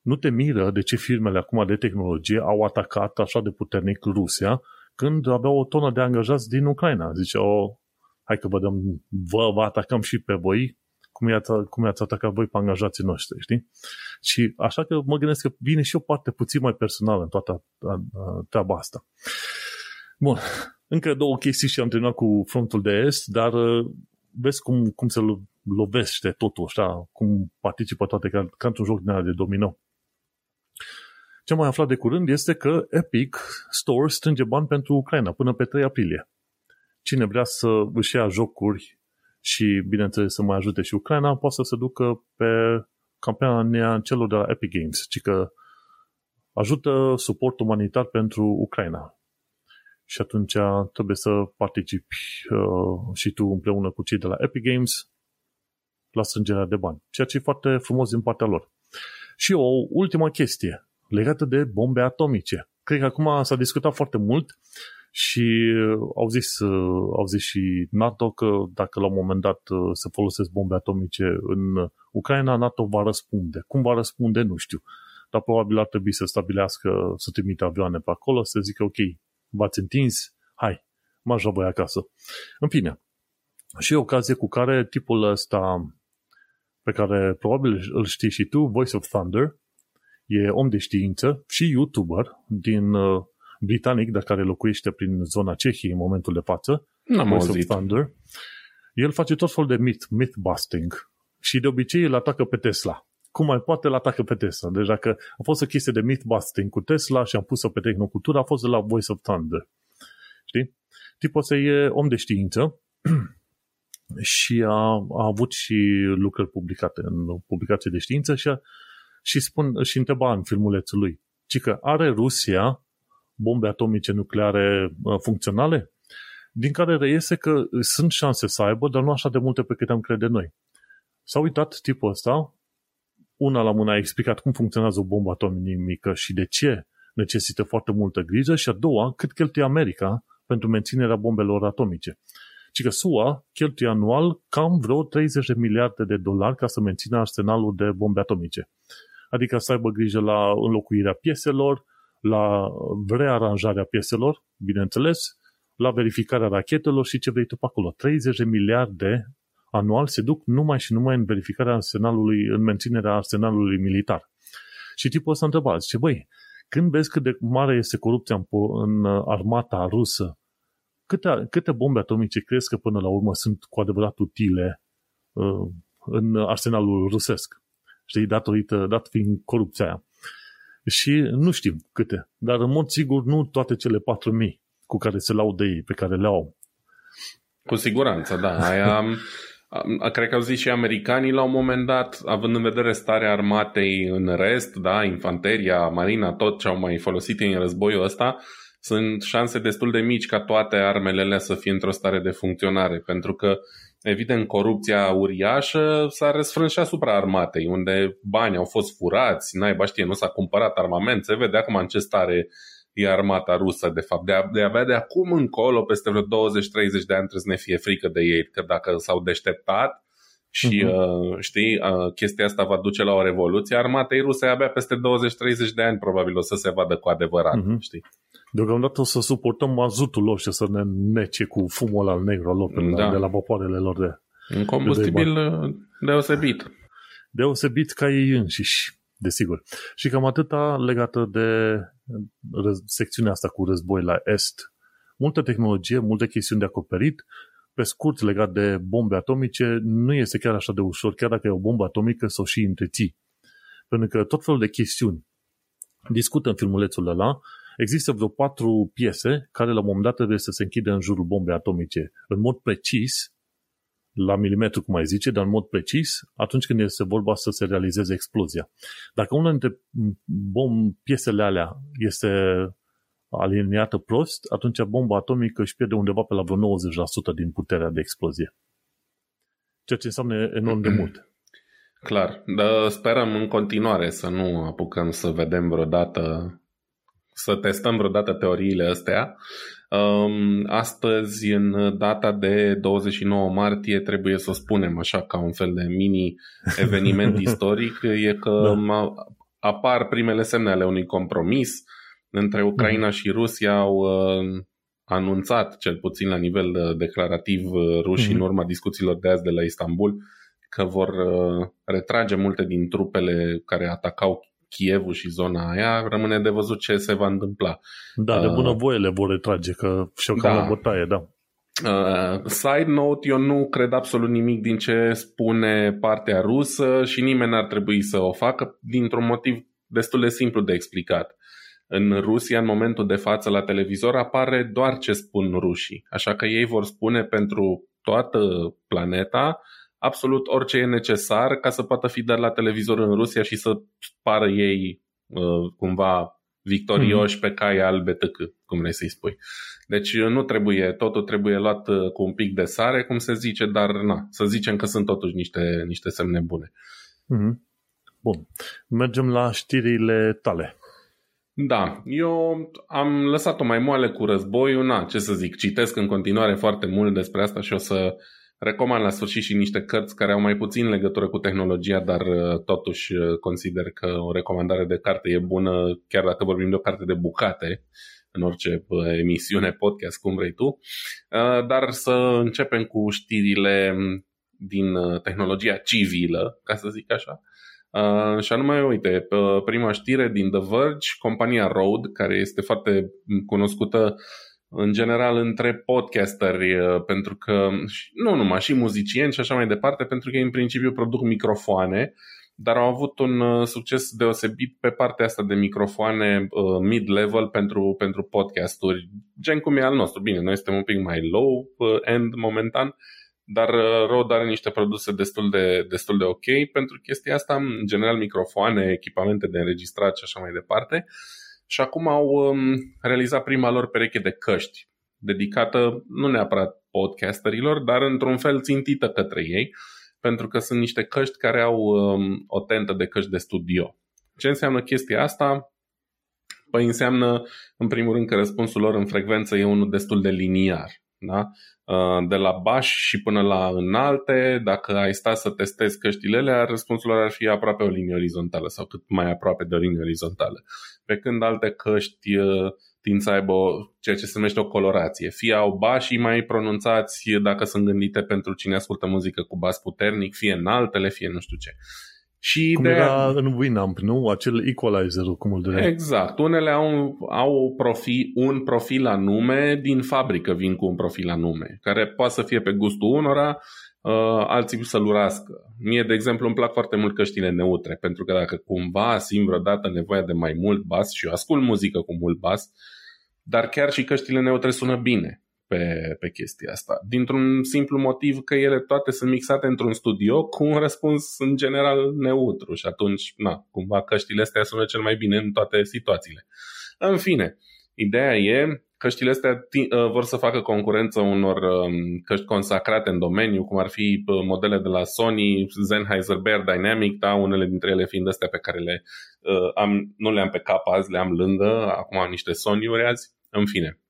nu te miră de ce firmele acum de tehnologie au atacat așa de puternic Rusia când aveau o tonă de angajați din Ucraina. Zice, o, hai că vă dăm, vă, vă atacăm și pe voi, cum i-ați, cum i-ați atacat voi pe angajații noștri, știi? Și așa că mă gândesc că vine și o parte puțin mai personală în toată treaba asta. Bun, încă două chestii și am terminat cu frontul de est, dar vezi cum, cum se lovește totul, așa, cum participă toate ca, ca într-un joc din de domino. Ce am mai aflat de curând este că Epic Store strânge bani pentru Ucraina până pe 3 aprilie. Cine vrea să își ia jocuri și, bineînțeles, să mai ajute și Ucraina, poate să se ducă pe campania celor de la Epic Games, ci că ajută suport umanitar pentru Ucraina și atunci trebuie să participi uh, și tu împreună cu cei de la Epic Games la strângerea de bani, ceea ce e foarte frumos din partea lor. Și o ultimă chestie legată de bombe atomice. Cred că acum s-a discutat foarte mult și au zis, uh, au zis și NATO că dacă la un moment dat uh, se folosesc bombe atomice în Ucraina, NATO va răspunde. Cum va răspunde, nu știu. Dar probabil ar trebui să stabilească, să trimite avioane pe acolo, să zică ok, v-ați întins, hai, mă la voi acasă. În fine, și o ocazie cu care tipul ăsta pe care probabil îl știi și tu, Voice of Thunder, e om de știință și YouTuber din uh, britanic, dar care locuiește prin zona Cehiei în momentul de față, N-am Voice auzit. of Thunder. El face tot felul de myth, myth-busting și de obicei îl atacă pe Tesla. Cum mai poate îl atacă pe Tesla? Deci dacă a fost o chestie de myth-busting cu Tesla și am pus-o pe tehnocultură, a fost de la Voice of Thunder. Știi? Tipul ăsta e om de știință [CLEARS THROAT] și a, a avut și lucrări publicate în publicații de știință și, a, și, spun, și întreba în filmulețul lui, ci că are Rusia bombe atomice nucleare funcționale? Din care reiese că sunt șanse să aibă, dar nu așa de multe pe cât am crede noi. S-a uitat tipul ăsta una la mână a explicat cum funcționează o bombă atomică și de ce necesită foarte multă grijă și a doua, cât cheltuie America pentru menținerea bombelor atomice. Și că SUA cheltuie anual cam vreo 30 de miliarde de dolari ca să mențină arsenalul de bombe atomice. Adică să aibă grijă la înlocuirea pieselor, la rearanjarea pieselor, bineînțeles, la verificarea rachetelor și ce vrei tu pe acolo. 30 de miliarde anual se duc numai și numai în verificarea arsenalului, în menținerea arsenalului militar. Și tipul ăsta întreba, zice, băi, când vezi cât de mare este corupția în, în armata rusă, câte, câte bombe atomice crezi că până la urmă sunt cu adevărat utile uh, în arsenalul rusesc? Știi, datorită, dat fiind corupția aia. Și nu știm câte, dar în mod sigur nu toate cele 4.000 cu care se laudă ei, pe care le au. Cu siguranță, da. Aia, cred că au zis și americanii la un moment dat, având în vedere starea armatei în rest, da, infanteria, marina, tot ce au mai folosit în războiul ăsta, sunt șanse destul de mici ca toate armele alea să fie într-o stare de funcționare, pentru că evident corupția uriașă s-a răsfrâns și asupra armatei, unde bani au fost furați, naiba știe, nu s-a cumpărat armament, se vede acum în ce stare e armata rusă, de fapt. De, a, de avea de acum încolo, peste vreo 20-30 de ani, trebuie să ne fie frică de ei, că dacă s-au deșteptat și, uh-huh. uh, știi, uh, chestia asta va duce la o revoluție, armatei ruse abia peste 20-30 de ani probabil o să se vadă cu adevărat, uh-huh. știi? Deocamdată o să suportăm mazutul lor și să ne nece cu fumul al negru al lor da. de la vapoarele lor de... Un combustibil de uh, deosebit. Deosebit ca ei înșiși, desigur. Și cam atâta legată de secțiunea asta cu război la Est. Multă tehnologie, multe chestiuni de acoperit, pe scurt legat de bombe atomice, nu este chiar așa de ușor, chiar dacă e o bombă atomică, să o și întreții. Pentru că tot felul de chestiuni discută în filmulețul ăla, există vreo patru piese care la un moment dat trebuie să se închidă în jurul bombei atomice în mod precis, la milimetru, cum ai zice, dar în mod precis, atunci când este vorba să se realizeze explozia. Dacă una dintre bom, piesele alea este aliniată prost, atunci bomba atomică își pierde undeva pe la vreo 90% din puterea de explozie. Ceea ce înseamnă enorm de mult. Clar, dar sperăm în continuare să nu apucăm să vedem vreodată, să testăm vreodată teoriile astea. Um, astăzi, în data de 29 martie, trebuie să o spunem așa ca un fel de mini-eveniment [LAUGHS] istoric, e că da. apar primele semne ale unui compromis între Ucraina și Rusia au uh, anunțat, cel puțin la nivel uh, declarativ, uh, rușii mm-hmm. în urma discuțiilor de azi de la Istanbul, că vor retrage multe din trupele care atacau Kievul și zona aia, rămâne de văzut ce se va întâmpla. Da, de bună voie le vor retrage, că și-au cam da. o bătaie, da. Uh, side note, eu nu cred absolut nimic din ce spune partea rusă și nimeni n-ar trebui să o facă dintr-un motiv destul de simplu de explicat. În Rusia, în momentul de față, la televizor apare doar ce spun rușii. Așa că ei vor spune pentru toată planeta absolut orice e necesar ca să poată fi dat la televizor în Rusia și să pară ei uh, cumva victorioși mm-hmm. pe cai albe tăcă, cum vrei să-i spui. Deci uh, nu trebuie, totul trebuie luat uh, cu un pic de sare, cum se zice, dar na, să zicem că sunt totuși niște, niște semne bune. Mm-hmm. Bun. Mergem la știrile tale. Da, eu am lăsat-o mai moale cu războiul, na, ce să zic, citesc în continuare foarte mult despre asta și o să recomand la sfârșit și niște cărți care au mai puțin legătură cu tehnologia, dar uh, totuși uh, consider că o recomandare de carte e bună, chiar dacă vorbim de o carte de bucate, în orice uh, emisiune, podcast, cum vrei tu. Dar să începem cu știrile din tehnologia civilă, ca să zic așa. Uh, și anume, uite, pe prima știre din The Verge, compania Rode, care este foarte cunoscută în general între podcasteri, uh, pentru că, nu numai, și muzicieni și așa mai departe, pentru că ei în principiu produc microfoane, dar au avut un uh, succes deosebit pe partea asta de microfoane uh, mid-level pentru, pentru podcasturi, gen cum e al nostru. Bine, noi suntem un pic mai low-end momentan, dar uh, Rode are niște produse destul de, destul de ok pentru chestia asta, în general microfoane, echipamente de înregistrat și așa mai departe. Și acum au um, realizat prima lor pereche de căști, dedicată nu neapărat podcasterilor, dar într-un fel țintită către ei, pentru că sunt niște căști care au um, o tentă de căști de studio. Ce înseamnă chestia asta? Păi înseamnă, în primul rând, că răspunsul lor în frecvență e unul destul de liniar. Da? Uh, de la baș și până la înalte, dacă ai sta să testezi căștile alea, răspunsul lor ar fi aproape o linie orizontală sau cât mai aproape de o linie orizontală. Pe când alte căști uh, tind să aibă ceea ce se numește o colorație. Fie au bașii mai pronunțați dacă sunt gândite pentru cine ascultă muzică cu bas puternic, fie în altele, fie nu știu ce. Și cum de era în Winamp, nu? Acel equalizer, cum îl dădeai. Exact. Unele au, au profil, un profil anume din fabrică, vin cu un profil anume, care poate să fie pe gustul unora, uh, alții să-l urască. Mie, de exemplu, îmi plac foarte mult căștile neutre, pentru că dacă cumva simt vreodată nevoia de mai mult bas și eu ascult muzică cu mult bas, dar chiar și căștile neutre sună bine pe, pe chestia asta. Dintr-un simplu motiv că ele toate sunt mixate într-un studio cu un răspuns în general neutru și atunci, na, cumva căștile astea sună cel mai bine în toate situațiile. În fine, ideea e căștile astea uh, vor să facă concurență unor um, căști consacrate în domeniu, cum ar fi uh, modele de la Sony, Sennheiser, Bear Dynamic, da, unele dintre ele fiind astea pe care le uh, am, nu le am pe cap azi, le am lângă, acum am niște Sony-uri azi, în fine.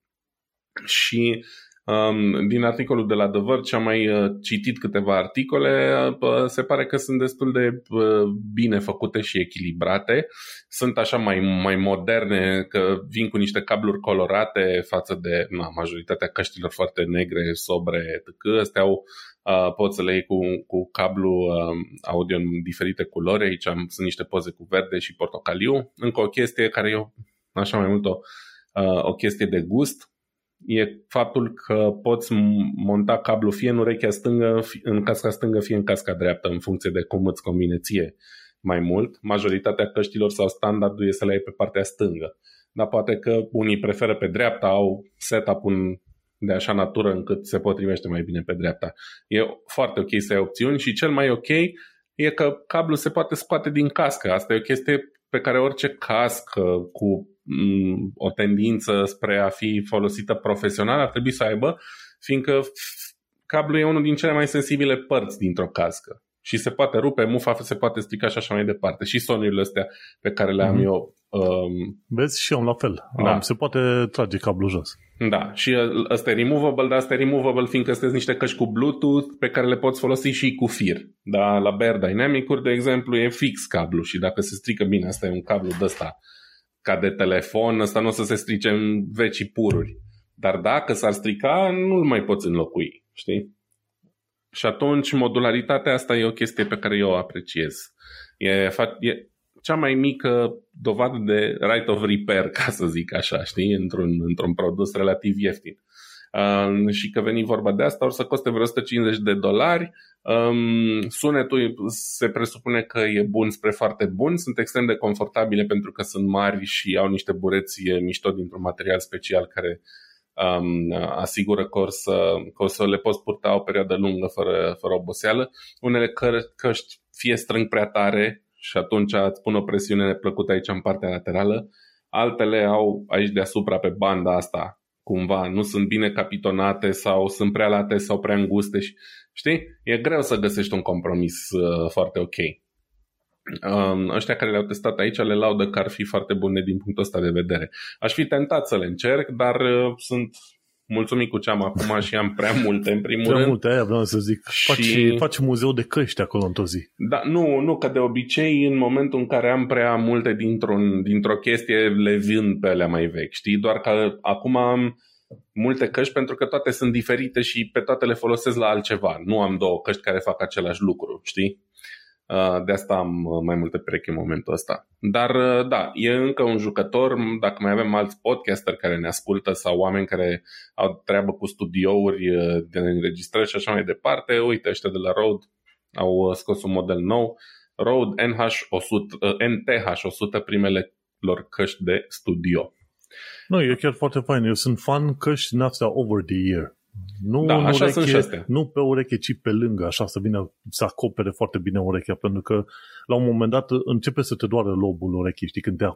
Și um, din articolul de la The Verge am mai uh, citit câteva articole, uh, se pare că sunt destul de uh, bine făcute și echilibrate. Sunt așa mai, mai moderne, că vin cu niște cabluri colorate față de na, majoritatea căștilor foarte negre, sobre, etc. Astea au Uh, poți să le iei cu, cu cablu uh, audio în diferite culori. Aici am, sunt niște poze cu verde și portocaliu. Încă o chestie care eu, așa mai mult o, uh, o chestie de gust e faptul că poți monta cablu fie în urechea stângă, în casca stângă, fie în casca dreaptă, în funcție de cum îți convine ție mai mult. Majoritatea căștilor sau standardul e să le ai pe partea stângă. Dar poate că unii preferă pe dreapta, au setup-ul de așa natură încât se potrivește mai bine pe dreapta. E foarte ok să ai opțiuni și cel mai ok e că cablul se poate scoate din cască. Asta e o chestie pe care orice cască cu Mm, o tendință spre a fi folosită profesional ar trebui să aibă, fiindcă cablul e unul din cele mai sensibile părți dintr-o cască și se poate rupe, mufa se poate strica și așa mai departe. Și sonurile astea pe care le am mm-hmm. eu. Um... Vezi, și eu la fel. Da. Am, se poate trage cablul jos. Da, și ăsta e removable, dar asta e removable fiindcă sunteți niște căști cu Bluetooth pe care le poți folosi și cu fir. Da, la Bear Dynamic-uri, de exemplu, e fix cablu și dacă se strică bine, asta e un cablu de ăsta ca de telefon, ăsta nu o să se strice în vecii pururi. Dar dacă s-ar strica, nu-l mai poți înlocui, știi? Și atunci modularitatea asta e o chestie pe care eu o apreciez. E, e cea mai mică dovadă de right of repair, [LAUGHS] ca să zic așa, știi, într-un, într-un produs relativ ieftin. Uh, și că veni vorba de asta, or să coste vreo 150 de dolari. Um, sunetul se presupune că e bun spre foarte bun, sunt extrem de confortabile pentru că sunt mari și au niște bureți mișto dintr-un material special care um, asigură că o, să, că o să le poți purta o perioadă lungă fără, fără oboseală. Unele că- căști fie strâng prea tare și atunci îți pun o presiune neplăcută aici în partea laterală, altele au aici deasupra pe banda asta cumva, nu sunt bine capitonate sau sunt prea late sau prea înguste și știi? E greu să găsești un compromis uh, foarte ok. Um, ăștia care le-au testat aici le laudă că ar fi foarte bune din punctul ăsta de vedere. Aș fi tentat să le încerc, dar uh, sunt mulțumit cu ce am acum și am prea multe în primul prea rând. multe, aia vreau să zic. Faci, și... faci muzeu de căști acolo într-o zi. Da, nu, nu, că de obicei în momentul în care am prea multe dintr-un, dintr-o chestie le vând pe alea mai vechi, știi? Doar că acum am multe căști pentru că toate sunt diferite și pe toate le folosesc la altceva. Nu am două căști care fac același lucru, știi? Uh, de asta am uh, mai multe perechi în momentul ăsta. Dar uh, da, e încă un jucător, dacă mai avem alți podcaster care ne ascultă sau oameni care au treabă cu studiouri de înregistrări și așa mai departe, uite, ăștia de la Rode au scos un model nou, Rode NH100, NTH100, primele lor căști de studio. Nu, e chiar foarte fain. Eu sunt fan căști din astea over the year. Nu, da, așa ureche, sunt și astea. nu pe ureche, ci pe lângă, așa să vină să acopere foarte bine urechea, pentru că la un moment dat începe să te doară lobul urechii, știi, când te,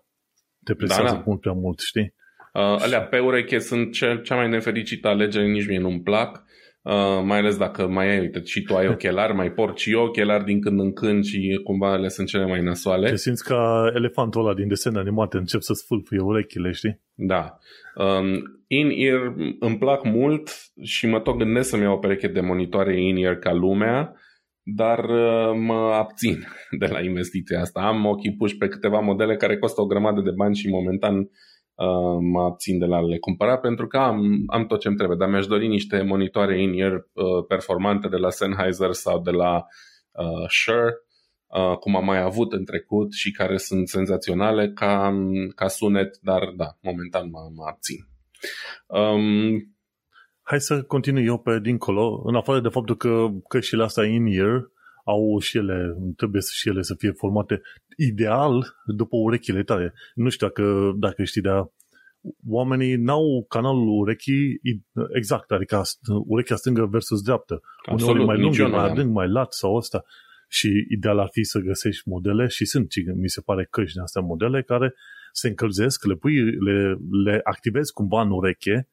te presează da, da. mult prea mult, știi? Uh, alea pe ureche sunt cea, cea mai nefericită alegere, nici mie nu-mi plac. Uh, mai ales dacă mai ai, uite, și tu ai [LAUGHS] ochelari, mai porci și ochelari din când în când și cumva ele sunt cele mai nasoale. Te simți ca elefantul ăla din desene animate, încep să sfâlfâie urechile, știi? Da. Um, in-ear îmi plac mult și mă tot gândesc să-mi iau o pereche de monitoare in-ear ca lumea, dar uh, mă abțin [LAUGHS] de la investiția asta. Am ochii puși pe câteva modele care costă o grămadă de bani și momentan uh, mă abțin de la le cumpăra pentru că am, am tot ce-mi trebuie, dar mi-aș dori niște monitoare in-ear uh, performante de la Sennheiser sau de la uh, Shure, uh, cum am mai avut în trecut și care sunt senzaționale ca, ca sunet, dar da, momentan mă, mă abțin. Um, hai să continui eu pe dincolo, în afară de faptul că căștile astea in-ear au și ele, trebuie să și ele să fie formate ideal după urechile tale. Nu știu dacă, dacă știi, dar oamenii n-au canalul urechii exact, adică urechea stângă versus dreaptă. Absolut, Uneori mai lung, mai adânc, mai lat sau asta. Și ideal ar fi să găsești modele și sunt, mi se pare, căști de astea modele care se încălzesc, le, pui, le, le activezi cumva în ureche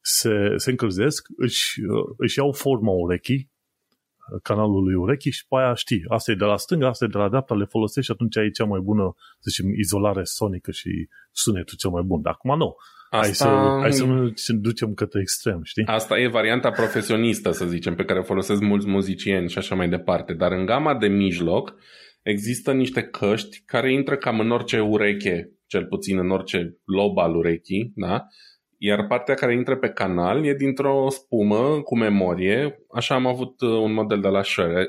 se, se încălzesc, își, își iau forma urechii, canalului urechii și pe aia știi, asta e de la stânga, asta e de la dreapta, le folosești și atunci ai cea mai bună, să zicem, izolare sonică și sunetul cel mai bun. Dar acum nu. Asta... Hai, să, hai să nu ne ducem către extrem, știi? Asta e varianta profesionistă, să zicem, pe care o folosesc mulți muzicieni și așa mai departe. Dar în gama de mijloc există niște căști care intră cam în orice ureche, cel puțin în orice lob al urechii, da? Iar partea care intră pe canal e dintr-o spumă cu memorie. Așa am avut uh, un model de la Shure SE215.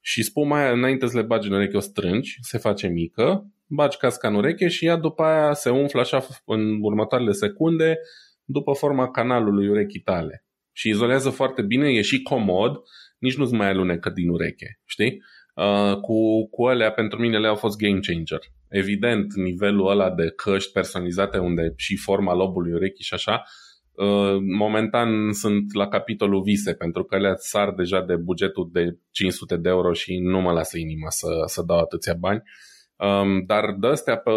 Și spuma aia, înainte să le bagi în ureche, o strângi, se face mică, bagi casca în ureche și ea după aia se umflă așa în următoarele secunde după forma canalului urechii tale. Și izolează foarte bine, e și comod, nici nu-ți mai alunecă din ureche, știi? Uh, cu, cu alea, pentru mine le-au fost game changer. Evident, nivelul ăla de căști personalizate unde și forma lobului urechii și așa, uh, momentan sunt la capitolul vise, pentru că le sar deja de bugetul de 500 de euro și nu mă lasă inima să, să dau atâția bani. Um, dar de astea pe,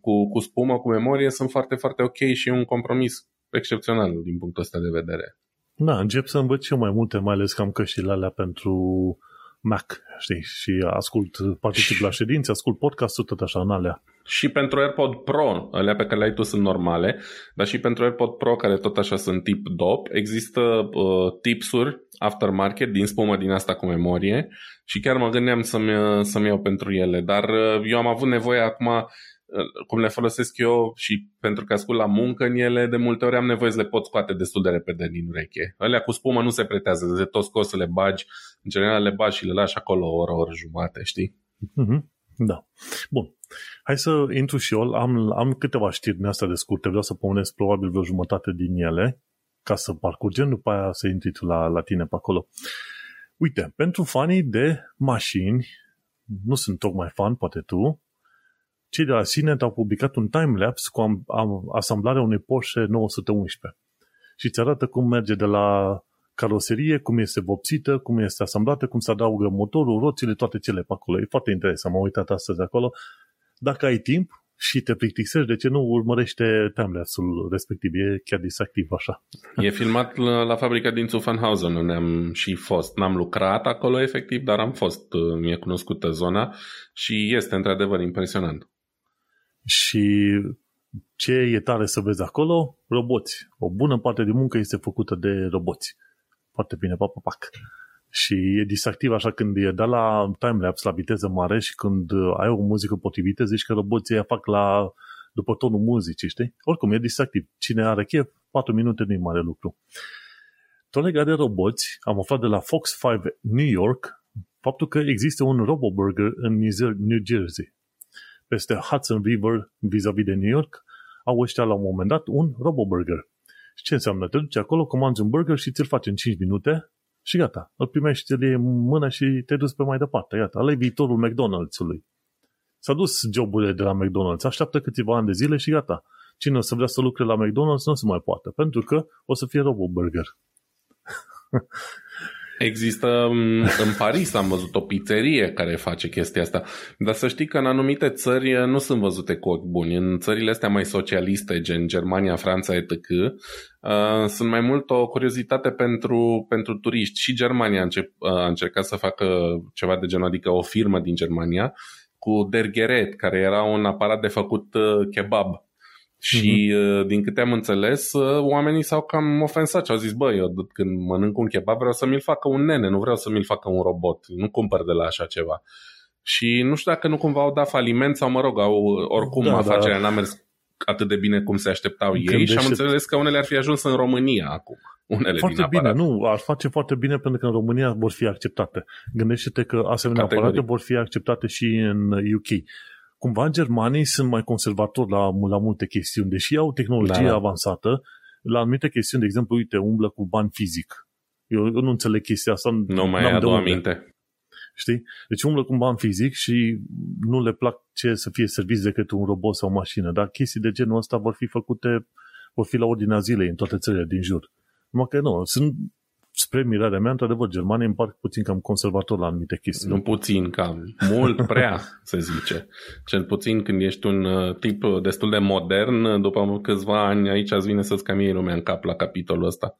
cu, cu spumă, cu memorie, sunt foarte, foarte ok și e un compromis excepțional din punctul ăsta de vedere. Da, încep să învăț eu mai multe, mai ales că am căștile alea pentru Mac, știi, și ascult, particip la ședințe, ascult podcast tot așa în alea. Și pentru AirPod Pro, alea pe care le ai tu sunt normale, dar și pentru AirPod Pro, care tot așa sunt tip DOP, există uh, tipsuri aftermarket din spumă din asta cu memorie și chiar mă gândeam să-mi, să-mi iau pentru ele, dar uh, eu am avut nevoie acum cum le folosesc eu și pentru că ascult la muncă în ele, de multe ori am nevoie să le pot scoate destul de repede din ureche. Alea cu spumă nu se pretează, de tot scos să le bagi, în general le bagi și le lași acolo o oră, o oră jumate, știi? Mm-hmm. Da. Bun. Hai să intru și eu. Am, am câteva știri din astea de scurte. Vreau să pomenesc probabil vreo jumătate din ele ca să parcurgem, după aia să intri tu la, la tine pe acolo. Uite, pentru fanii de mașini, nu sunt tocmai fan, poate tu, cei de la Sinet au publicat un timelapse cu am, am, asamblarea unui Porsche 911 și îți arată cum merge de la caroserie, cum este vopsită, cum este asamblată, cum se adaugă motorul, roțile, toate cele pe acolo. E foarte interesant, am uitat astăzi acolo. Dacă ai timp și te plictisești, de ce nu urmărește timelapse-ul respectiv? E chiar distractiv așa. E filmat la, la fabrica din Zuffenhausen, unde am și fost. N-am lucrat acolo efectiv, dar am fost. Mi-e cunoscută zona și este într-adevăr impresionant. Și ce e tare să vezi acolo? Roboți. O bună parte din muncă este făcută de roboți. Foarte bine, pac, pac. Și e distractiv așa când e dat la timelapse, la viteză mare și când ai o muzică potrivită, zici că roboții fac la după tonul muzicii, știi? Oricum, e distractiv. Cine are chef, 4 minute nu e mare lucru. Tot legat de roboți, am aflat de la Fox 5 New York faptul că există un RoboBurger în New Jersey peste Hudson River vis-a-vis de New York, au ăștia la un moment dat un RoboBurger. Și ce înseamnă? Te duci acolo, comanzi un burger și ți-l faci în 5 minute și gata. Îl primești, ți-l iei în mână și te duci pe mai departe. Iată, ăla e viitorul McDonald's-ului. S-a dus joburile de la McDonald's, așteaptă câțiva ani de zile și gata. Cine o să vrea să lucre la McDonald's nu se mai poate, pentru că o să fie RoboBurger. [LAUGHS] Există mm, în Paris, am văzut o pizzerie care face chestia asta. Dar să știi că în anumite țări eh, nu sunt văzute cu ochi buni. În țările astea mai socialiste, gen Germania, Franța, etc., uh, sunt mai mult o curiozitate pentru, pentru turiști. Și Germania a, încep, uh, a încercat să facă ceva de genul, adică o firmă din Germania, cu Dergeret, care era un aparat de făcut uh, kebab și mm-hmm. din câte am înțeles, uh, oamenii s-au cam ofensat și au zis, bă, eu când mănânc un kebab vreau să mi-l facă un nene, nu vreau să mi-l facă un robot, nu cumpăr de la așa ceva. Și nu știu dacă nu cumva au dat faliment sau, mă rog, au, oricum da, afacerea da. n-a mers atât de bine cum se așteptau Gândește... ei și am înțeles că unele ar fi ajuns în România acum. Unele foarte din bine, nu, ar face foarte bine pentru că în România vor fi acceptate. Gândește-te că asemenea Categorii. aparate vor fi acceptate și în UK cumva germanii sunt mai conservatori la, la multe chestiuni, deși au tehnologie da, da. avansată, la anumite chestiuni, de exemplu, uite, umblă cu bani fizic. Eu, eu nu înțeleg chestia asta. Nu mai adu aminte. Știi? Deci umblă cu un ban fizic și nu le plac ce să fie serviți decât un robot sau o mașină. Dar chestii de genul ăsta vor fi făcute, vor fi la ordinea zilei în toate țările din jur. Numai că nu, sunt spre mirarea mea, într-adevăr, Germania îmi par puțin cam conservator la anumite chestii. Nu puțin, cam mult prea, [LAUGHS] se zice. Cel puțin când ești un uh, tip destul de modern, după câțiva ani aici îți vine să-ți cam lumea în cap la capitolul ăsta.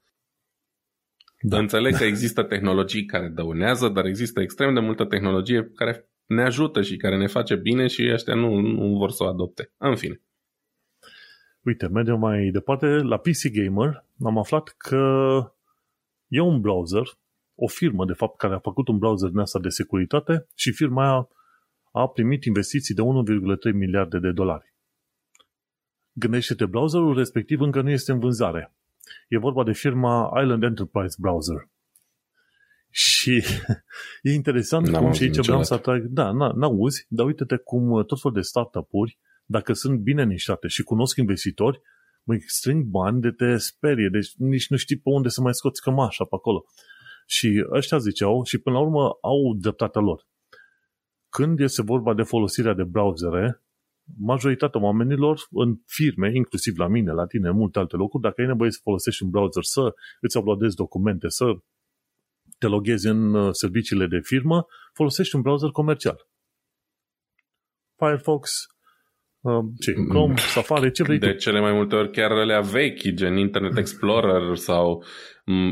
Da. Înțeleg că [LAUGHS] există tehnologii care dăunează, dar există extrem de multă tehnologie care ne ajută și care ne face bine și ăștia nu, nu vor să o adopte. În fine. Uite, mergem mai departe. La PC Gamer am aflat că E un browser, o firmă, de fapt, care a făcut un browser din asta de securitate și firma aia a primit investiții de 1,3 miliarde de dolari. Gândește-te, browserul respectiv încă nu este în vânzare. E vorba de firma Island Enterprise Browser. Și [LAUGHS] e interesant N-am cum și aici vreau să atrag... Da, n-auzi, dar uite-te cum tot felul de startup-uri, dacă sunt bine nișate și cunosc investitori, măi, strâng bani de te sperie, deci nici nu știi pe unde să mai scoți cămașa pe acolo. Și ăștia ziceau și până la urmă au dreptatea lor. Când este vorba de folosirea de browsere, majoritatea oamenilor în firme, inclusiv la mine, la tine, în multe alte locuri, dacă ai nevoie să folosești un browser, să îți uploadezi documente, să te loghezi în uh, serviciile de firmă, folosești un browser comercial. Firefox, ce, Chrome, Safari, ce vrei De tu. cele mai multe ori chiar alea vechi, gen Internet Explorer sau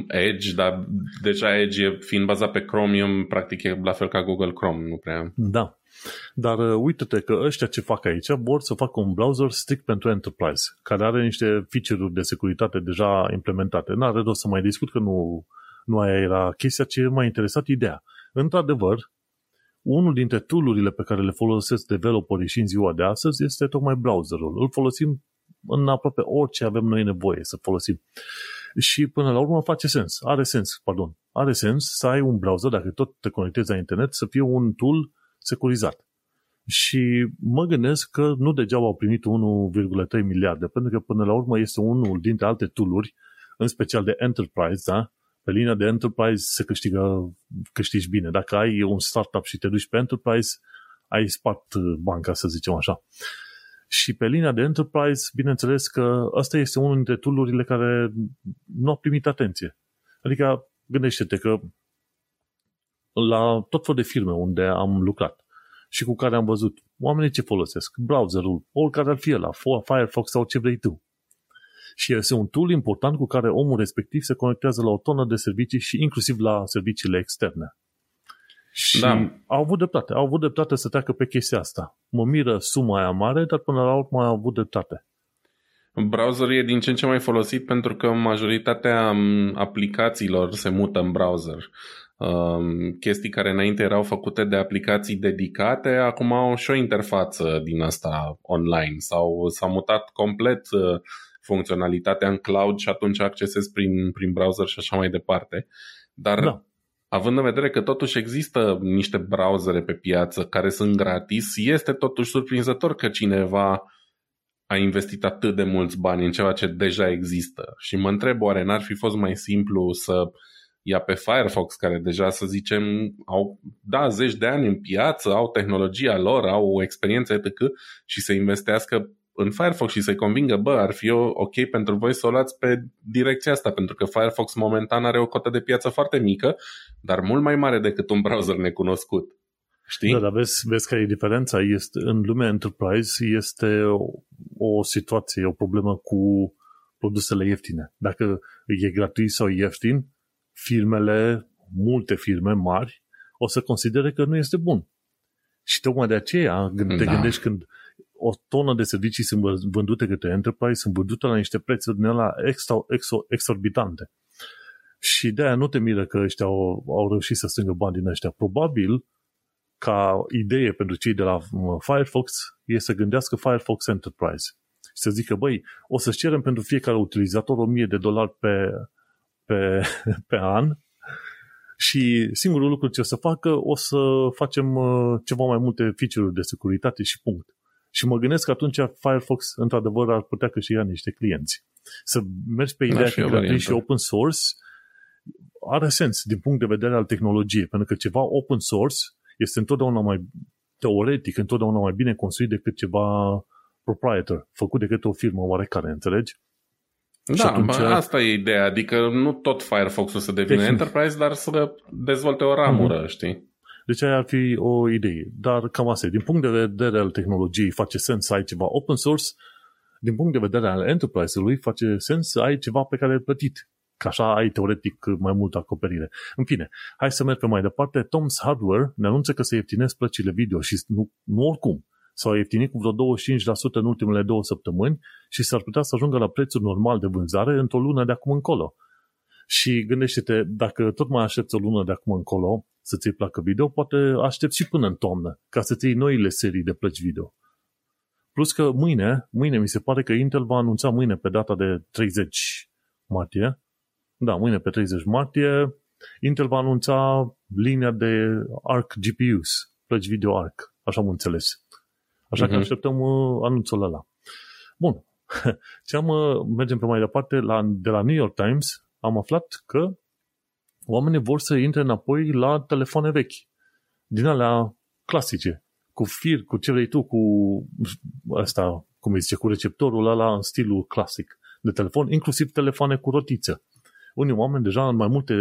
Edge, dar deja Edge e, fiind bazat pe Chromium, practic e la fel ca Google Chrome, nu prea. Da. Dar uh, uite-te că ăștia ce fac aici vor să facă un browser strict pentru Enterprise, care are niște feature-uri de securitate deja implementate. N-are rost să mai discut că nu, nu aia era chestia ce m-a interesat ideea. Într-adevăr, unul dintre tool pe care le folosesc developerii și în ziua de astăzi este tocmai browserul. Îl folosim în aproape orice avem noi nevoie să folosim. Și până la urmă face sens, are sens, pardon, are sens să ai un browser, dacă tot te conectezi la internet, să fie un tool securizat. Și mă gândesc că nu degeaba au primit 1,3 miliarde, pentru că până la urmă este unul dintre alte tooluri, în special de enterprise, da? Pe linia de enterprise se câștigă, câștigi bine. Dacă ai un startup și te duci pe enterprise, ai spart banca, să zicem așa. Și pe linia de enterprise, bineînțeles că ăsta este unul dintre tool care nu au primit atenție. Adică, gândește-te că la tot felul de firme unde am lucrat și cu care am văzut oamenii ce folosesc, browserul, oricare ar fi la Firefox sau ce vrei tu și este un tool important cu care omul respectiv se conectează la o tonă de servicii și inclusiv la serviciile externe. Și da. au avut dreptate. Au avut dreptate să treacă pe chestia asta. Mă miră suma aia mare, dar până la urmă au avut dreptate. Browser e din ce în ce mai folosit pentru că majoritatea aplicațiilor se mută în browser. Um, chestii care înainte erau făcute de aplicații dedicate, acum au și o interfață din asta online sau s-au mutat complet uh, funcționalitatea în cloud și atunci accesezi prin, prin browser și așa mai departe. Dar da. având în vedere că totuși există niște browsere pe piață care sunt gratis, este totuși surprinzător că cineva a investit atât de mulți bani în ceva ce deja există. Și mă întreb, oare n-ar fi fost mai simplu să ia pe Firefox, care deja, să zicem, au, da, zeci de ani în piață, au tehnologia lor, au o experiență etc. și să investească în Firefox și să-i convingă, bă, ar fi ok pentru voi să o luați pe direcția asta, pentru că Firefox momentan are o cotă de piață foarte mică, dar mult mai mare decât un browser necunoscut. Știi? Da, dar vezi, vezi că e diferența. Este, în lumea enterprise este o, o situație, o problemă cu produsele ieftine. Dacă e gratuit sau ieftin, firmele, multe firme mari, o să considere că nu este bun. Și tocmai de aceea te da. gândești când o tonă de servicii sunt vândute către enterprise, sunt vândute la niște prețuri din ala extra, extra, exorbitante. Și de aia nu te miră că ăștia au, au reușit să strângă bani din ăștia. Probabil, ca idee pentru cei de la uh, Firefox, e să gândească Firefox Enterprise. Și să zică, băi, o să cerem pentru fiecare utilizator 1000 de dolari pe, pe, [LAUGHS] pe an și singurul lucru ce o să facă, o să facem uh, ceva mai multe feature-uri de securitate și punct. Și mă gândesc că atunci Firefox, într-adevăr, ar putea câștiga niște clienți. Să mergi pe ideea că gratuit și open source are sens din punct de vedere al tehnologiei, pentru că ceva open source este întotdeauna mai teoretic, întotdeauna mai bine construit decât ceva proprietor, făcut de către o firmă oarecare, înțelegi? Da, atunci... asta e ideea, adică nu tot Firefox-ul să devină Tehnic. enterprise, dar să dezvolte o ramură, mm-hmm. știi? Deci aia ar fi o idee. Dar cam asta Din punct de vedere al tehnologiei face sens să ai ceva open source, din punct de vedere al enterprise-ului face sens să ai ceva pe care ai plătit. Că așa ai teoretic mai multă acoperire. În fine, hai să mergem mai departe. Tom's Hardware ne anunță că se ieftinesc plăcile video și nu, nu oricum. S-au ieftinit cu vreo 25% în ultimele două săptămâni și s-ar putea să ajungă la prețul normal de vânzare într-o lună de acum încolo. Și gândește-te, dacă tot mai aștepți o lună de acum încolo să ți placă video, poate aștepți și până în toamnă ca să-ți iei noile serii de plăci video. Plus că mâine, mâine mi se pare că Intel va anunța mâine pe data de 30 martie, da, mâine pe 30 martie, Intel va anunța linia de ARC GPUs, plăci video ARC, așa am înțeles. Așa uh-huh. că mhm. așteptăm uh, anunțul ăla. Bun. [LAUGHS] Ce am, uh, mergem pe mai departe, la, de la New York Times am aflat că oamenii vor să intre înapoi la telefoane vechi. Din alea clasice. Cu fir, cu ce vrei tu, cu asta, cum îi zice, cu receptorul ăla în stilul clasic de telefon, inclusiv telefoane cu rotiță. Unii oameni deja în mai multe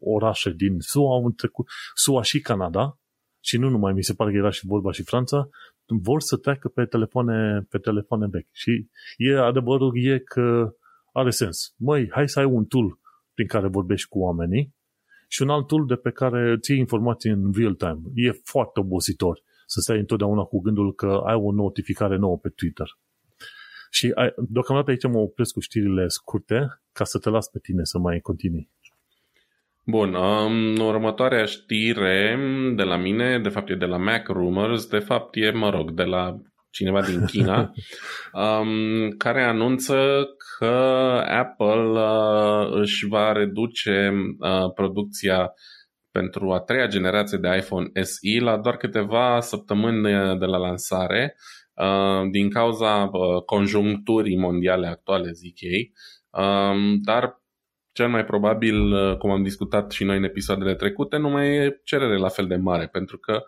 orașe din SUA au trecut, SUA și Canada, și nu numai, mi se pare că era și vorba și Franța, vor să treacă pe telefoane, pe telefoane vechi. Și e, adevărul e că are sens. Măi, hai să ai un tool prin care vorbești cu oamenii și un alt tool de pe care ții informații în real time. E foarte obositor să stai întotdeauna cu gândul că ai o notificare nouă pe Twitter. Și ai, deocamdată aici mă opresc cu știrile scurte ca să te las pe tine să mai continui. Bun, um, următoarea știre de la mine, de fapt e de la Mac Rumors, de fapt e, mă rog, de la cineva din China, [LAUGHS] um, care anunță că Apple uh, își va reduce uh, producția pentru a treia generație de iPhone SE la doar câteva săptămâni de la lansare, uh, din cauza uh, conjuncturii mondiale actuale, zic ei, um, dar cel mai probabil, uh, cum am discutat și noi în episoadele trecute, nu mai e cerere la fel de mare, pentru că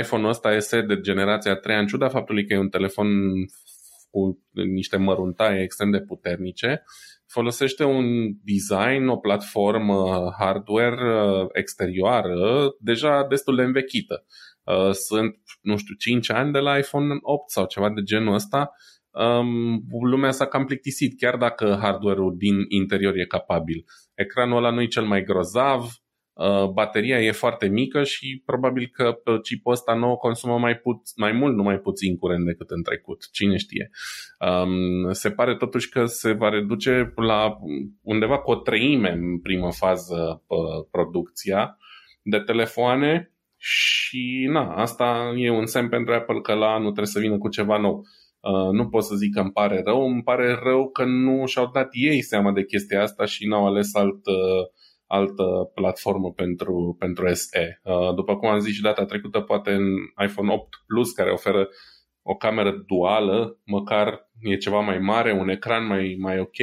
iPhone-ul ăsta este de generația 3 în ciuda faptului că e un telefon cu niște măruntaie extrem de puternice, folosește un design, o platformă hardware uh, exterioară deja destul de învechită. Uh, sunt, nu știu, 5 ani de la iPhone 8 sau ceva de genul ăsta um, lumea s-a cam plictisit, chiar dacă hardware-ul din interior e capabil. Ecranul ăla nu e cel mai grozav, uh, bateria e foarte mică și probabil că chipul ăsta nou consumă mai, puț- mai mult, nu mai puțin curent decât în trecut. Cine știe. Um, se pare totuși că se va reduce la undeva cu o treime în primă fază uh, producția de telefoane și na, asta e un semn pentru Apple că la anul trebuie să vină cu ceva nou. Uh, nu pot să zic că îmi pare rău, îmi pare rău că nu și-au dat ei seama de chestia asta și n-au ales alt, uh, altă platformă pentru, pentru SE. Uh, după cum am zis și data trecută, poate în iPhone 8 Plus, care oferă o cameră duală, măcar e ceva mai mare, un ecran mai, mai ok,